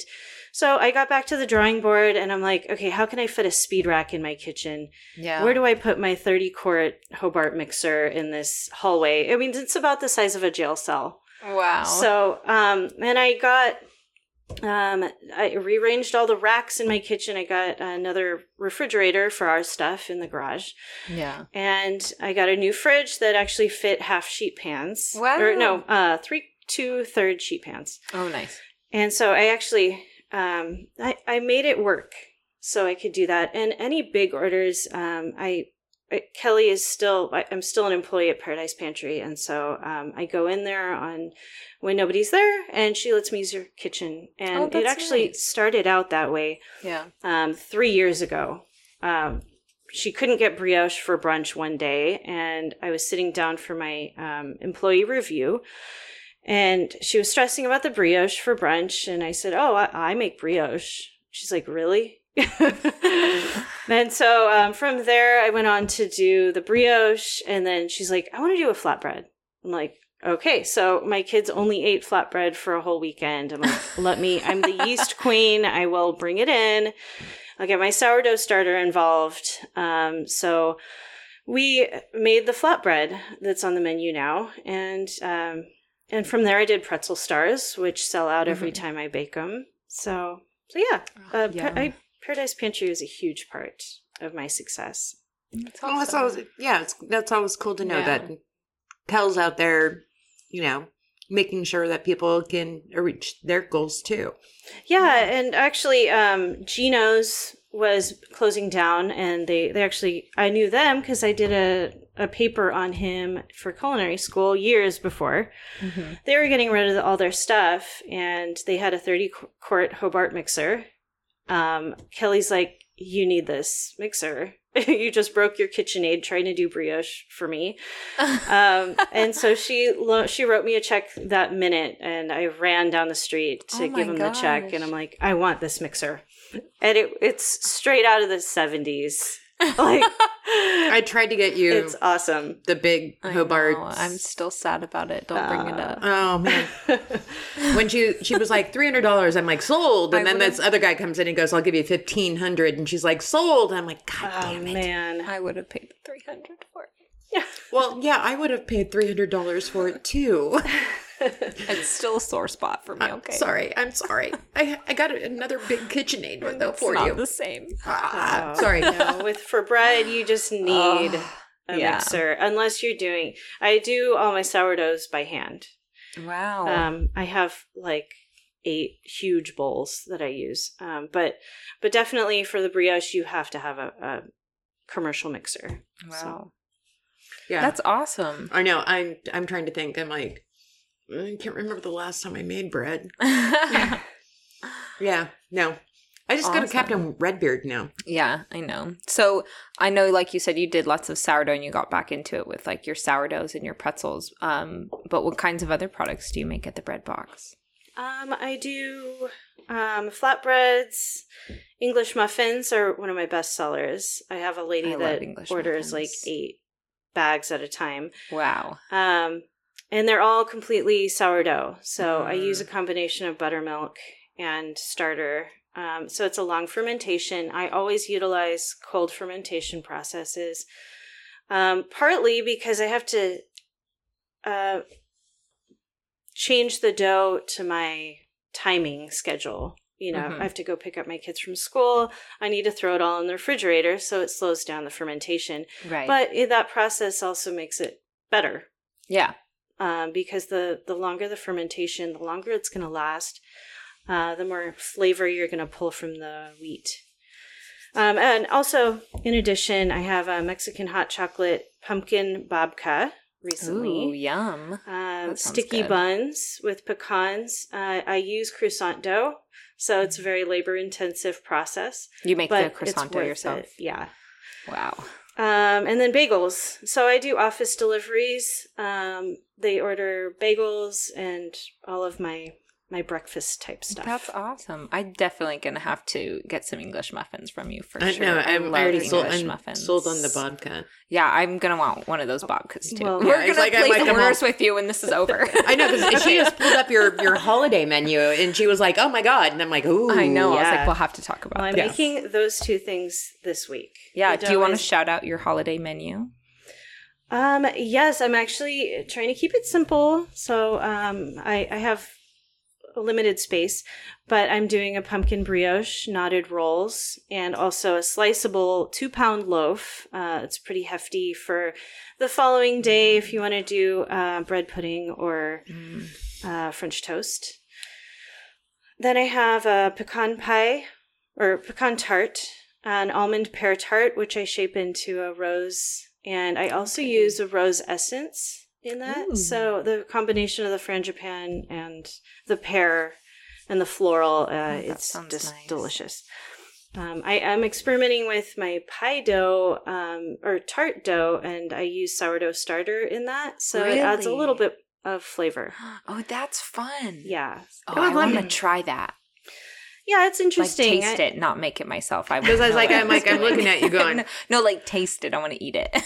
so i got back to the drawing board and i'm like okay how can i fit a speed rack in my kitchen Yeah. where do I put my 30 quart Hobart mixer in this hallway? I mean, it's about the size of a jail cell. wow. So, um, and I got, um, I rearranged all the racks in my kitchen. I got another refrigerator for our stuff in the garage. yeah. And I got a new fridge that actually fit half sheet pans. Wow. Or no, uh, three, two third sheet pans. Oh, nice. And so I actually um I, I made it work so I could do that. And any big orders, um I, I Kelly is still I'm still an employee at Paradise Pantry and so um I go in there on when nobody's there and she lets me use her kitchen. And Oh, it actually nice. started out that way Yeah. um 3 years ago. Um she couldn't get brioche for brunch one day and I was sitting down for my um, employee review and she was stressing about the brioche for brunch. And I said, Oh, I, I make brioche. She's like, Really? and so um, from there, I went on to do the brioche. And then she's like, I want to do a flatbread. I'm like, Okay, so my kids only ate flatbread for a whole weekend. I'm like, let me, I'm the yeast queen. I will bring it in. I'll get my sourdough starter involved. Um, so we made the flatbread that's on the menu now. And, um, and from there, I did pretzel stars, which sell out every time I bake them. So, so yeah, uh, pa- Yum. I, Paradise Pantry was a huge part of my success. That's Well, that's awesome. always yeah. It's, that's always cool to know Yeah. that Kel's out there, you know, making sure that people can reach their goals too. Yeah, and actually, um, Geno's was closing down, and they they actually I knew them because I did a a paper on him for culinary school years before. Mhm. They were getting rid of all their stuff, and they had a thirty quart Hobart mixer. Um, Kelly's like, "You need this mixer." you just broke your KitchenAid trying to do brioche for me. Um, and so she lo- she wrote me a check that minute, and I ran down the street to Oh give him the check, and I'm like, I want this mixer, and it it's straight out of the '70s. Like I tried to get you it's awesome. the big I Hobart. know. I'm still sad about it. Don't bring it Uh, up. Oh man! when she she was like three hundred dollars, I'm like sold, and I then would've- this other guy comes in and goes, "I'll give you fifteen hundred, and she's like sold. I'm like, God oh damn it! man, I would have paid the 300 for it. Yeah. Well, yeah, I would have paid three hundred dollars for it too. It's still a sore spot for me, okay? Sorry, I'm sorry. I I got another big KitchenAid one though It's for not you. the same. Ah, Oh, sorry. no, with for bread, you just need Oh, a yeah. mixer unless you're doing. I do all my sourdoughs by hand. Wow. Um, I have like eight huge bowls that I use. Um, but but definitely for the brioche, you have to have a, a commercial mixer. wow. Yeah, That's awesome. I know. I'm I'm trying to think. I'm like, I can't remember the last time I made bread. Yeah, no. I just got a Awesome. Captain Redbeard now. yeah, I know. So I know, like you said, you did lots of sourdough and you got back into it with like your sourdoughs and your pretzels. Um, but what kinds of other products do you make at the bread box? Um, I do um, flatbreads. English muffins are one of my best sellers. I have a lady I that English orders like eight bags at a time. Wow. Um, and they're all completely sourdough. So I Mm. use a combination of buttermilk and starter. Um, so it's a long fermentation. I always utilize cold fermentation processes, um, partly because I have to uh, change the dough to my timing schedule. You know, Mhm. I have to go pick up my kids from school. I need to throw it all in the refrigerator so it slows down the fermentation. Right. But that process also makes it better Yeah. Um, because the the longer the fermentation, the longer it's going to last, uh, the more flavor you're going to pull from the wheat. Um, and also, in addition, I have a Mexican hot chocolate pumpkin babka recently. Ooh, yum. Um, sticky good. buns with pecans. Uh, I use croissant dough, so it's a very labor intensive process. You make the croissant dough yourself. it. Yeah. Wow. Um, and then bagels. So I do office deliveries. Um, they order bagels and all of my my breakfast type stuff. That's awesome. I'm definitely gonna have to get some English muffins from you for I sure. know. I I'm love already English sold. I'm muffins. sold on the babka. Yeah, I'm gonna want one of those babkas too. Well- We're Yeah, gonna it's like I'm place like, I'm orders with you when this is over. I know because she just pulled up your your holiday menu and she was like, "Oh my god!" And I'm like, "Ooh, I know. I was like, we'll have to talk about well, I'm this. making those two things this week. Yeah. The Do you dough want to is- shout out your holiday menu? Um, yes, I'm actually trying to keep it simple. So um, I, I have a limited space, but I'm doing a pumpkin brioche, knotted rolls, and also a sliceable two pound loaf. Uh, it's pretty hefty for the following day if you want to do uh, bread pudding or uh, French toast. Then I have a pecan pie or pecan tart, an almond pear tart, which I shape into a rose. And I also use a rose essence in that. Ooh. So the combination of the frangipane and the pear and the floral, uh, that it's just nice. delicious. Um, I am experimenting with my pie dough um, or tart dough, and I use sourdough starter in that. So it adds a little bit of flavor. Oh, that's fun. Yeah. Oh, I would love to try that. Yeah, it's Like interesting. taste I- it, not make it myself. I Because I was wanna like, I'm like, I'm looking at you going- no, no, like taste it. I want to eat it.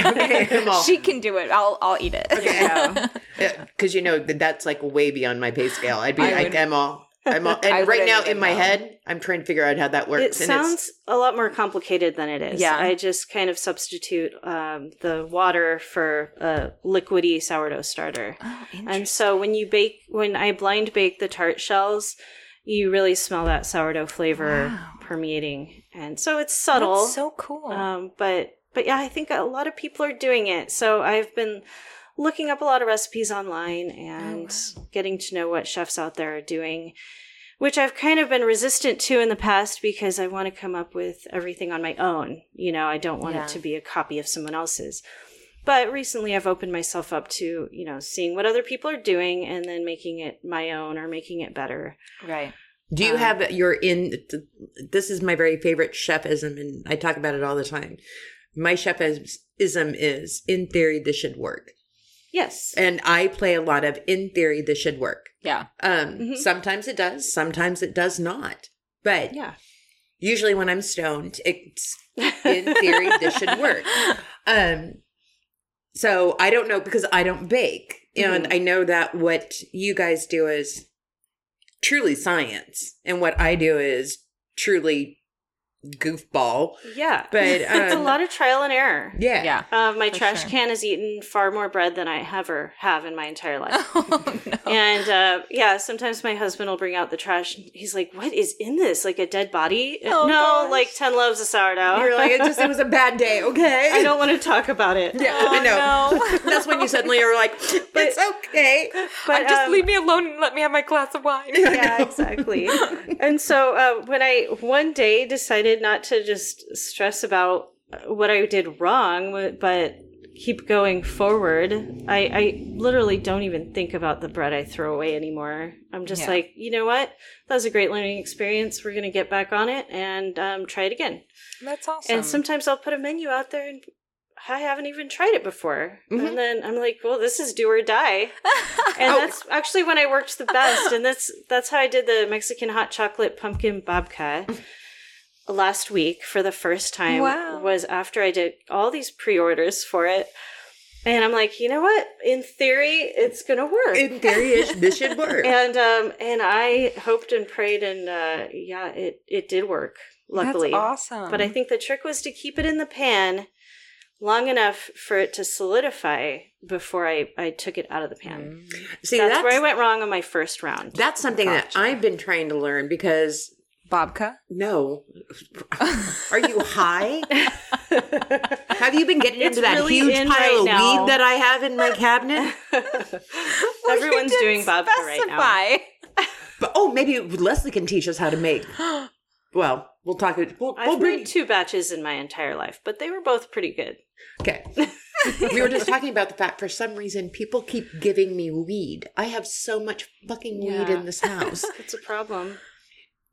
Okay, she can do it. I'll I'll eat it. Yeah. because you know that that's like way beyond my pay scale. I'd be, I I would- am all, I'm all, I and right now in my know. head, I'm trying to figure out how that works. It and sounds a lot more complicated than it is. Yeah. I just kind of substitute um, the water for a liquidy sourdough starter. Oh, And so when you bake, when I blind bake the tart shells, you really smell that sourdough flavor Wow. permeating. And so it's subtle. That's so cool. Um, but but yeah, I think a lot of people are doing it. So I've been looking up a lot of recipes online and Oh, getting to know what chefs out there are doing, which I've kind of been resistant to in the past because I want to come up with everything on my own. You know, I don't want Yeah. it to be a copy of someone else's. But recently I've opened myself up to, you know, seeing what other people are doing and then making it my own or making it better. right. Do you Um, have your in? This is my very favorite chefism, and I talk about it all the time. My chefism is, in theory, this should work, Yes. and I play a lot of in theory this should work. Yeah. Um, Mhm. sometimes it does, sometimes it does not. But Yeah. usually when I'm stoned, it's in theory this should work. Um, so I don't know because I don't bake, and Mhm. I know that what you guys do is truly science, and what I do is truly goofball. Yeah. But it's a um, lot of trial and error. yeah, Yeah. Uh, my trash sure. can has eaten far more bread than I ever have in my entire life. Oh no. And uh, yeah, sometimes my husband will bring out the trash. And he's like, "What is in this? Like a dead body? Oh, no, gosh. like ten loaves of sourdough." You're like it just it was a bad day, okay? I don't want to talk about it. Yeah, I know. Oh, no. That's when you suddenly are like, but, it's okay. But just um, leave me alone and let me have my glass of wine. yeah, exactly. and so uh, when I one day decided not to just stress about what I did wrong, but keep going forward, I, I literally don't even think about the bread I throw away anymore. I'm just Yeah. like, you know what? That was a great learning experience. We're going to get back on it and um, try it again. That's awesome. And sometimes I'll put a menu out there and I haven't even tried it before. Mhm. And then I'm like, well, this is do or die. And Oh. that's actually when I worked the best. And that's that's how I did the Mexican hot chocolate pumpkin babka last week for the first time. Wow. Was after I did all these pre-orders for it. And I'm like, you know what? In theory, it's gonna work. In theory, it- this should work. and um and I hoped and prayed and uh yeah, it it did work, luckily. That's awesome. But I think the trick was to keep it in the pan long enough for it to solidify before I, I took it out of the pan. Mm. See, that's, where I went wrong on my first round. That's something that I've been trying to learn because Babka. no, are you high? Have you been getting It's into that really huge in pile right of now. weed that I have in my cabinet? Everyone's doing didn't vodka right now. specify. But oh, maybe Leslie can teach us how to make. Well, we'll talk. We'll, we'll I've bring. made two batches in my entire life, but they were both pretty good. Okay. we were just talking about the fact for some reason people keep giving me weed. I have so much fucking weed Yeah. in this house. It's a problem.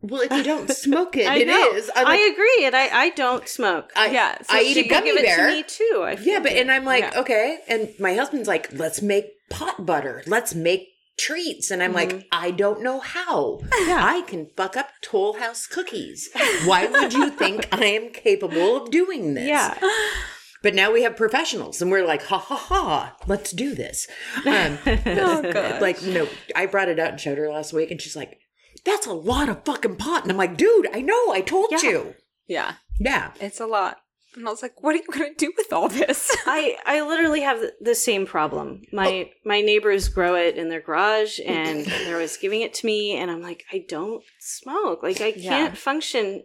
Well, if you don't smoke it, it know. is. I'm I agree, and I, I don't smoke. I, Yeah, so I eat a gummy bear. it to me too. I Yeah, but and I'm like, Yeah. okay. And my husband's like, let's make pot butter. Let's make treats. And I'm Mm-hmm. like, I don't know how. Yeah. I can fuck up Toll House cookies. Why would you think I am capable of doing this? yeah, But now we have professionals and we're like, ha ha ha, let's do this. Um, Oh, like, no, I brought it out and showed her last week and she's like, that's a lot of fucking pot. And I'm like, dude, I know, I told Yeah. you. Yeah, Yeah. it's a lot. And I was like, what are you going to do with all this? I I literally have the- the same problem. Oh. My my neighbors grow it in their garage, and they're always giving it to me, and I'm like, I don't smoke. Like I can't function.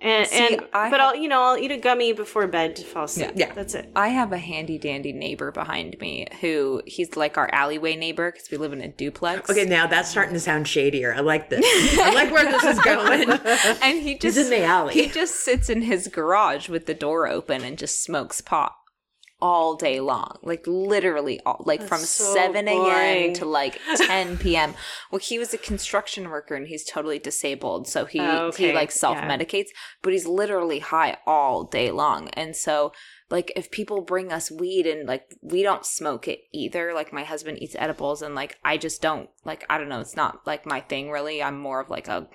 And See, and I but have- I'll you know I'll eat a gummy before bed to fall asleep. Yeah. that's it. I have a handy dandy neighbor behind me who he's like our alleyway neighbor because we live in a duplex. Okay, now that's starting to sound shadier. I like this. I like where this is going. and he just He's in the alley. He just sits in his garage with the door open and just smokes pot all day long. Like literally all like from so 7 a.m. to like 10 p.m. Well, he was a construction worker and he's totally disabled. So he Oh, okay. he like self-medicates, but he's literally high all day long. And so like if people bring us weed and like we don't smoke it either like my husband eats edibles and like i just don't like i don't know it's not like my thing really i'm more of like a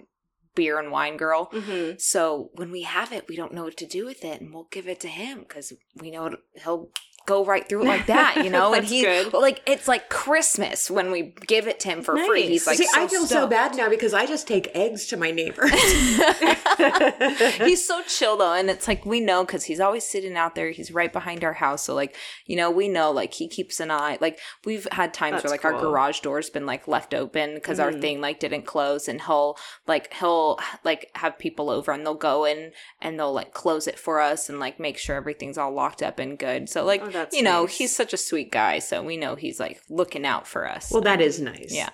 beer and wine girl. Hmm so when we have it, we don't know what to do with it, and we'll give it to him because we know he'll go right through it like that, you know. and he, good. like, it's like Christmas when we give it to him for free. He's like, See, I so feel so bad now because I just take eggs to my neighbors. he's so chill though, and it's like we know because he's always sitting out there. He's right behind our house, so like you know we know like he keeps an eye. Like we've had times That's where like our garage door's been like left open because our Mhm. thing like didn't close, and he'll like he'll like have people over and they'll go in and they'll like close it for us and like make sure everything's all locked up and good. So like Oh, that's you know nice. he's such a sweet guy, so we know he's like looking out for us. well, that is nice. Yeah.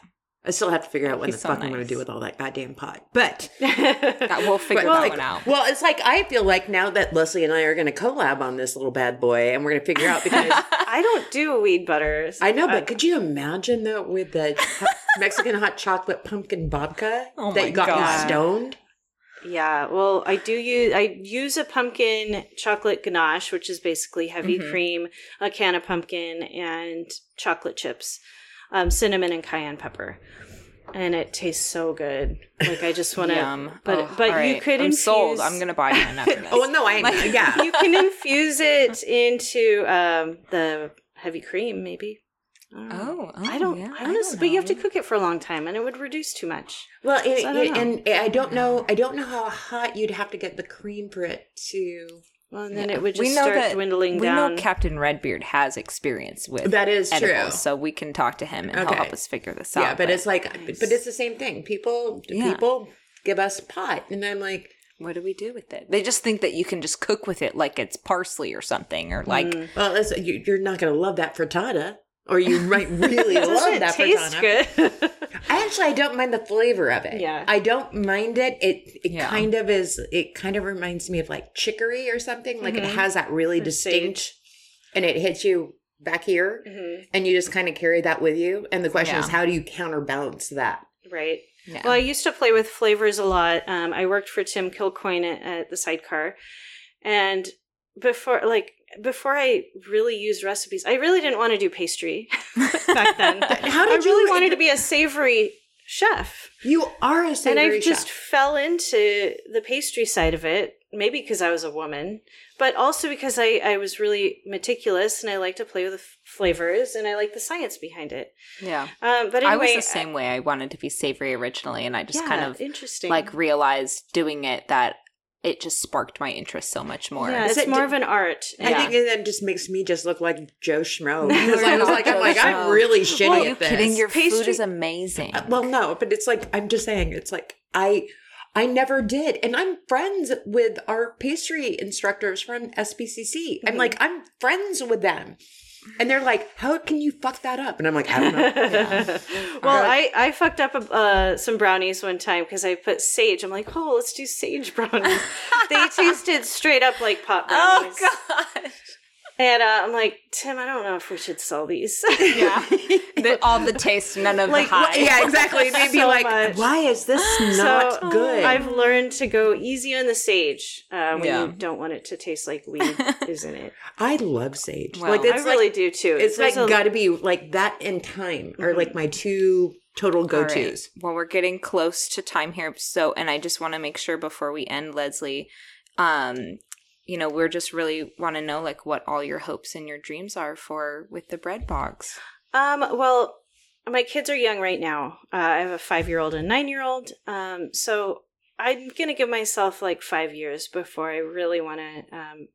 I still have to figure out what He's the so fuck I'm going to do with all that goddamn pot. But That- we'll figure But, that like, one out. Well, it's like I feel like now that Leslie and I are going to collab on this little bad boy, and we're going to figure out because I don't do weed butters. I know, but uh, could you imagine though with the Mexican hot chocolate pumpkin babka Oh that my got God. you stoned? Yeah, well, I do use I use a pumpkin chocolate ganache, which is basically heavy Mhm. cream, a can of pumpkin, and chocolate chips, um, cinnamon and cayenne pepper, and it tastes so good. Like I just want to. Yum. But Oh, but all you right. could I'm infuse. sold. I'm gonna buy mine after this. Oh no, I Like- yeah. You can infuse it into um, the heavy cream, maybe. I. Oh, oh, I don't. yeah, I I honestly, don't but you have to cook it for a long time, and it would reduce too much. Well, it, So I it- and I don't know. I don't know how hot you'd have to get the cream for it to. Well, and then Yeah. it would just We just know start that- dwindling we down. know Captain Redbeard has experience with That is true. so we can talk to him and Okay. he'll help us figure this out. Yeah, but it's like, but it's the same thing. People, Yeah. people give us pot, and I'm like, what do we do with it? They just think that you can just cook with it like it's parsley or something, or like Mm. well, listen, you're not going to love that frittata, or you might really love it that taste good? I actually I don't mind the flavor of it. Yeah. I don't mind it. It it Yeah. kind of is it kind of reminds me of like chicory or something. Like it Mhm. has that really Or distinct sage. and it hits you back here Mhm. and you just kind of carry that with you. And the question is how do you counterbalance that? Right. yeah. Well, I used to play with flavors a lot. Um, I worked for Tim Kilcoyne at, at the Sidecar, and before, like before, I really used recipes. I really didn't want to do pastry back then. How did I really you wanted to be a savory chef, You are a savory chef. and I just fell into the pastry side of it. Maybe because I was a woman, but also because I, I was really meticulous and I like to play with the f- flavors and I like the science behind it. yeah. Um, but I was the same way. I wanted to be savory originally, and I just yeah, kind of interesting. like realized doing it that it just sparked my interest so much more. yeah, Is it's it- more of an art. I Yeah. think that just makes me just look like Joe Schmo. Because I you're was not like, I'm Joe like, I'm really shitty Are you at this. kidding? Your food Pastry- is amazing. Uh, well, no, but it's like I'm just saying. It's like I, I never did. And I'm friends with our pastry instructors from SBCC. I'm Mhm. like, I'm friends with them. And they're like, how can you fuck that up? And I'm like, I don't know. well, I, I fucked up uh, some brownies one time because I put sage. I'm like, oh, let's do sage brownies. they tasted straight up like pot brownies. Oh brownies. And uh, I'm like, Tim, I don't know if we should sell these. Yeah. The, all the taste, none of Like, the high. yeah, exactly. They'd be So like, much. why is this not So, good? I've learned to go easy on the sage uh, when Yeah. you don't want it to taste like weed, isn't it? I love sage. Well, like I really like do too. it's like a- got to be like that and time are Mhm. like my two total go All right. tos. Well, we're getting close to time here, so and I just want to make sure before we end, Leslie, um, you know, we're just really want to know like what all your hopes and your dreams are for with the bread box. Um, well, my kids are young right now. Uh, I have a five year old and nine year old. Um, so I'm gonna give myself like five years before I really want to um,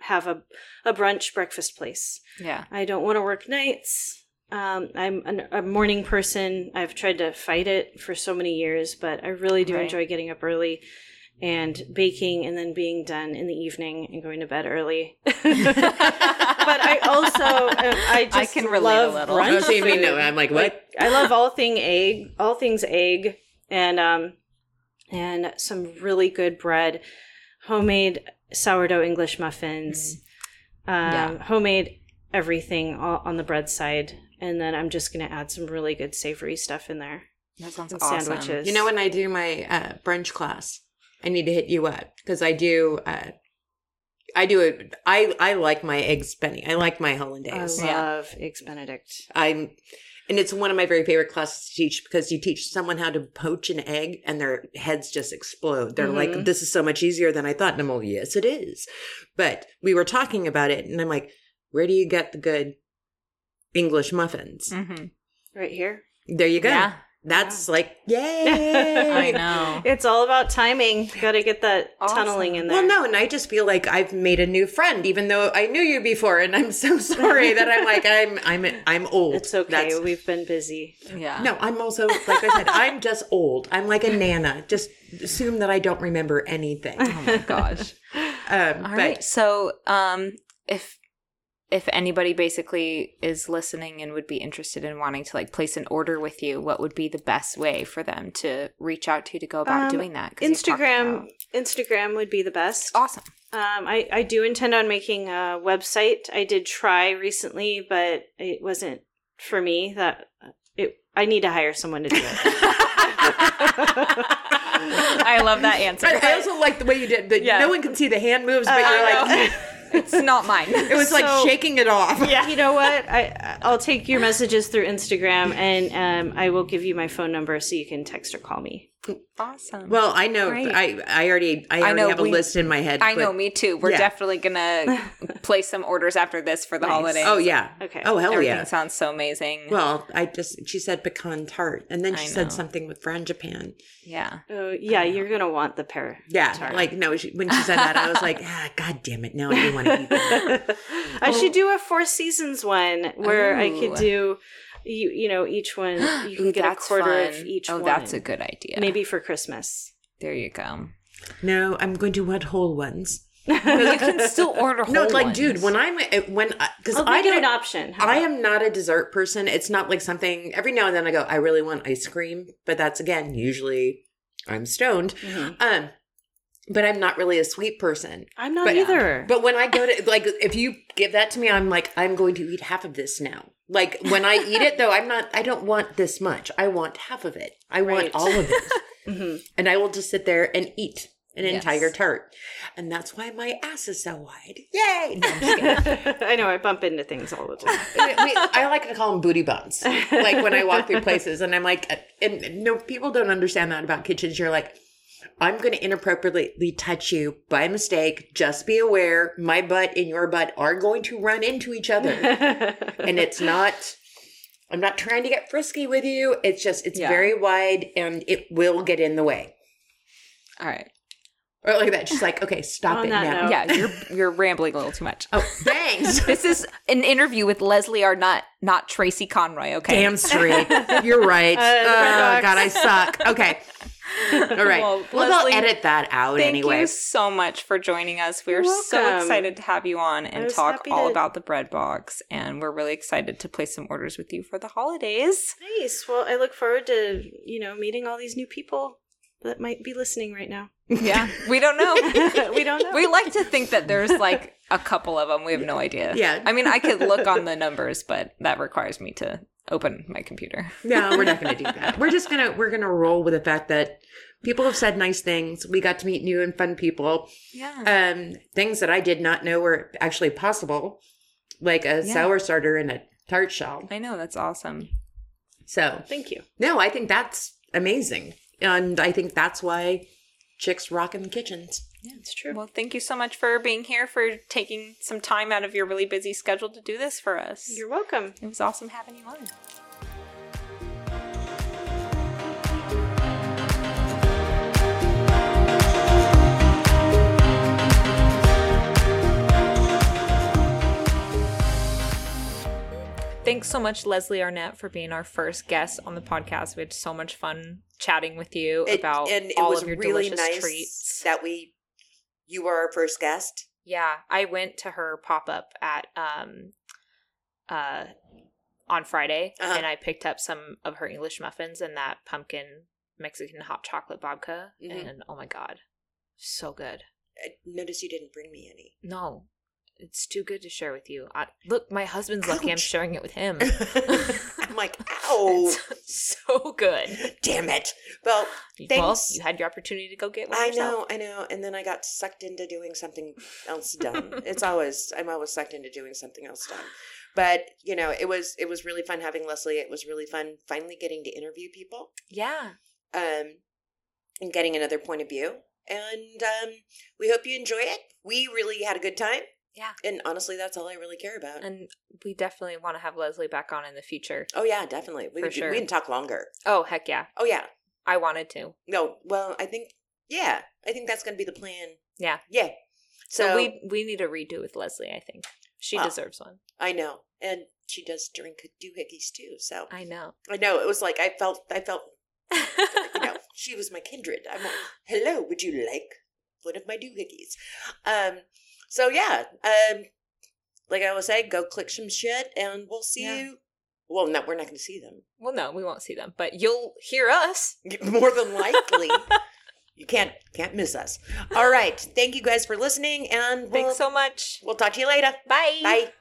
have a a brunch breakfast place. Yeah. I don't want to work nights. Um, I'm an, a morning person. I've tried to fight it for so many years, but I really do Right. enjoy getting up early and baking and then being done in the evening and going to bed early. but I also uh, I just I can relate love a little. brunch me, food. I'm like, what? I love all thing egg, all things egg, and um, and some really good bread, homemade sourdough English muffins, um, Yeah. homemade everything all on the bread side, and then I'm just gonna add some really good savory stuff in there. That sounds awesome. sandwiches. You know, when I do my uh, brunch class, I need to hit you up because I do. Uh, I do it. I I like my eggs Benedict. I like my I hollandaise. Yeah. love eggs Benedict. I'm, and it's one of my very favorite classes to teach because you teach someone how to poach an egg and their heads just explode. They're like, Mhm. "This is so much easier than I thought." And I'm like, "Yes, it is." But we were talking about it, and I'm like, "Where do you get the good English muffins?" Mhm. Right here. There you go. Yeah. That's like, yay! I know. It's all about timing. Got to get that Awesome. tunneling in there. Well, no, and I just feel like I've made a new friend, even though I knew you before, and I'm so sorry that I'm like I'm I'm I'm old. it's okay. That's- We've been busy. Yeah. no, I'm also like I said, I'm just old. I'm like a nana. Just assume that I don't remember anything. Oh my gosh. Um, All but right. So, um, if if anybody basically is listening and would be interested in wanting to like place an order with you, what would be the best way for them to reach out to you to go about Um, doing that? Instagram. about- Instagram would be the best. Awesome. Um, I, I do intend on making a website. I did try recently, but it wasn't for me. That it. I need to hire someone to do it. I love that answer. I, I also like the way you did. that. Yeah. No one can see the hand moves, but Uh, you're I like, know. it's not mine. it was like shaking it off. yeah. You know what? I I'll take your messages through Instagram, and um, I will give you my phone number so you can text or call me. Awesome. Well, I know. Great. I I already I I already know have a we- list in my head. I but- know, me too. We're Yeah. definitely gonna place some orders after this for the Nice. holidays. Oh yeah. Okay. Oh hell Everything yeah. sounds so amazing. Well, I just she said pecan tart, and then she said something with frangipane. yeah. Oh yeah, you're gonna want the pear. Yeah, tart. like no. She, when she said that, I was like, ah, God damn it! Now I do want to eat that. I should do a Four Seasons one where I could do, you you know, each one you can Ooh, get a that's quarter of fun. each Oh, one. that's a good idea. maybe for Christmas. There you go. No, I'm going to want whole ones. But you can still order whole No, like, ones. dude, when I'm when because I'll I make it don't. an option. How I about- am not a dessert person. It's not like something every now and then I go, I really want ice cream, but that's again usually I'm stoned. Mhm. Um, but I'm not really a sweet person. I'm not But- either. But when I go to like, if you give that to me, I'm like, I'm going to eat half of this now. Like when I eat it, though, I'm not. I don't want this much. I want half of it. I Right. want all of it, Mhm. and I will just sit there and eat an Yes. entire tart. And that's why my ass is so wide. Yay! No. I know I bump into things all the time. we, I like to call them booty bumps. Like when I walk through places, and I'm like, and no, people don't understand that about kitchens. You're like, I'm going to inappropriately touch you by mistake. Just be aware, my butt and your butt are going to run into each other, and it's not. I'm not trying to get frisky with you. It's just it's Yeah. very wide, and it will get in the way. All right. Or like that. She's like, okay, stop On it now. note. Yeah, you're you're rambling a little too much. Oh, thanks. This is an interview with Leslie R, not not Tracy Conroy. Okay. Damn straight. You're right. Uh, oh. God, I suck. Okay. All right. Well, Well, Leslie, they'll edit that out Thank anyway. you so much for joining us. We are so excited to have you on and talk all to- about the bread box. And we're really excited to place some orders with you for the holidays. Nice. Well, I look forward to, you know, meeting all these new people that might be listening right now. Yeah, we don't know. we don't know. we like to think that there's like a couple of them. We have no idea. Yeah. I mean, I could look on the numbers, but that requires me to open my computer. No, we're not going to do that. We're just gonna we're gonna roll with the fact that people have said nice things. We got to meet new and fun people. Yeah. Um, things that I did not know were actually possible, like a Yeah. sour starter and a tart shell. I know. That's awesome. So Thank you. no, I think that's amazing, and I think that's why chicks rock in the kitchens. Yeah, it's true. Well, thank you so much for being here, for taking some time out of your really busy schedule to do this for us. You're welcome. it was awesome having you on. Thanks so much, Leslie Arnett, for being our first guest on the podcast. We had so much fun chatting with you It- about and it all was of your really delicious nice treats. that we you were our first guest. Yeah, I went to her pop up at um uh on Friday Uh-huh. and I picked up some of her English muffins and that pumpkin Mexican hot chocolate babka Mhm. and oh my god. So good. I noticed you didn't bring me any. No. It's too good to share with you. I, look, my husband's lucky I'm sharing it with him. I'm like, ow, so good. damn it. Well, Well, Thanks. you had your opportunity to go get one I yourself. know, I know, and then I got sucked into doing something else dumb. it's always I'm always sucked into doing something else dumb. But you know, it was it was really fun having Leslie. It was really fun finally getting to interview people, Yeah. um, and getting another point of view. And um, we hope you enjoy it. We really had a good time. Yeah. And honestly, that's all I really care about. And we definitely want to have Leslie back on in the future. oh yeah, definitely. We For could, sure. we can talk longer. Oh, heck yeah. Oh yeah. I wanted to. No, well, I think yeah, I think that's going to be the plan. Yeah. Yeah. So, So, we we need a redo with Leslie. I think she Well, deserves one. I know, and she does drink doohickeys too. So I know. I know it was like I felt I felt you know she was my kindred. I'm like, hello, would you like one of my doohickeys? Um, so yeah, um, like I always say, go click some shit, and we'll see Yeah. you. Well, no, we're not going to see them. well, no, we won't see them, but you'll hear us. More than likely, you can't can't miss us. All right, thank you guys for listening, and we'll, Thanks so much. we'll talk to you later. Bye. Bye.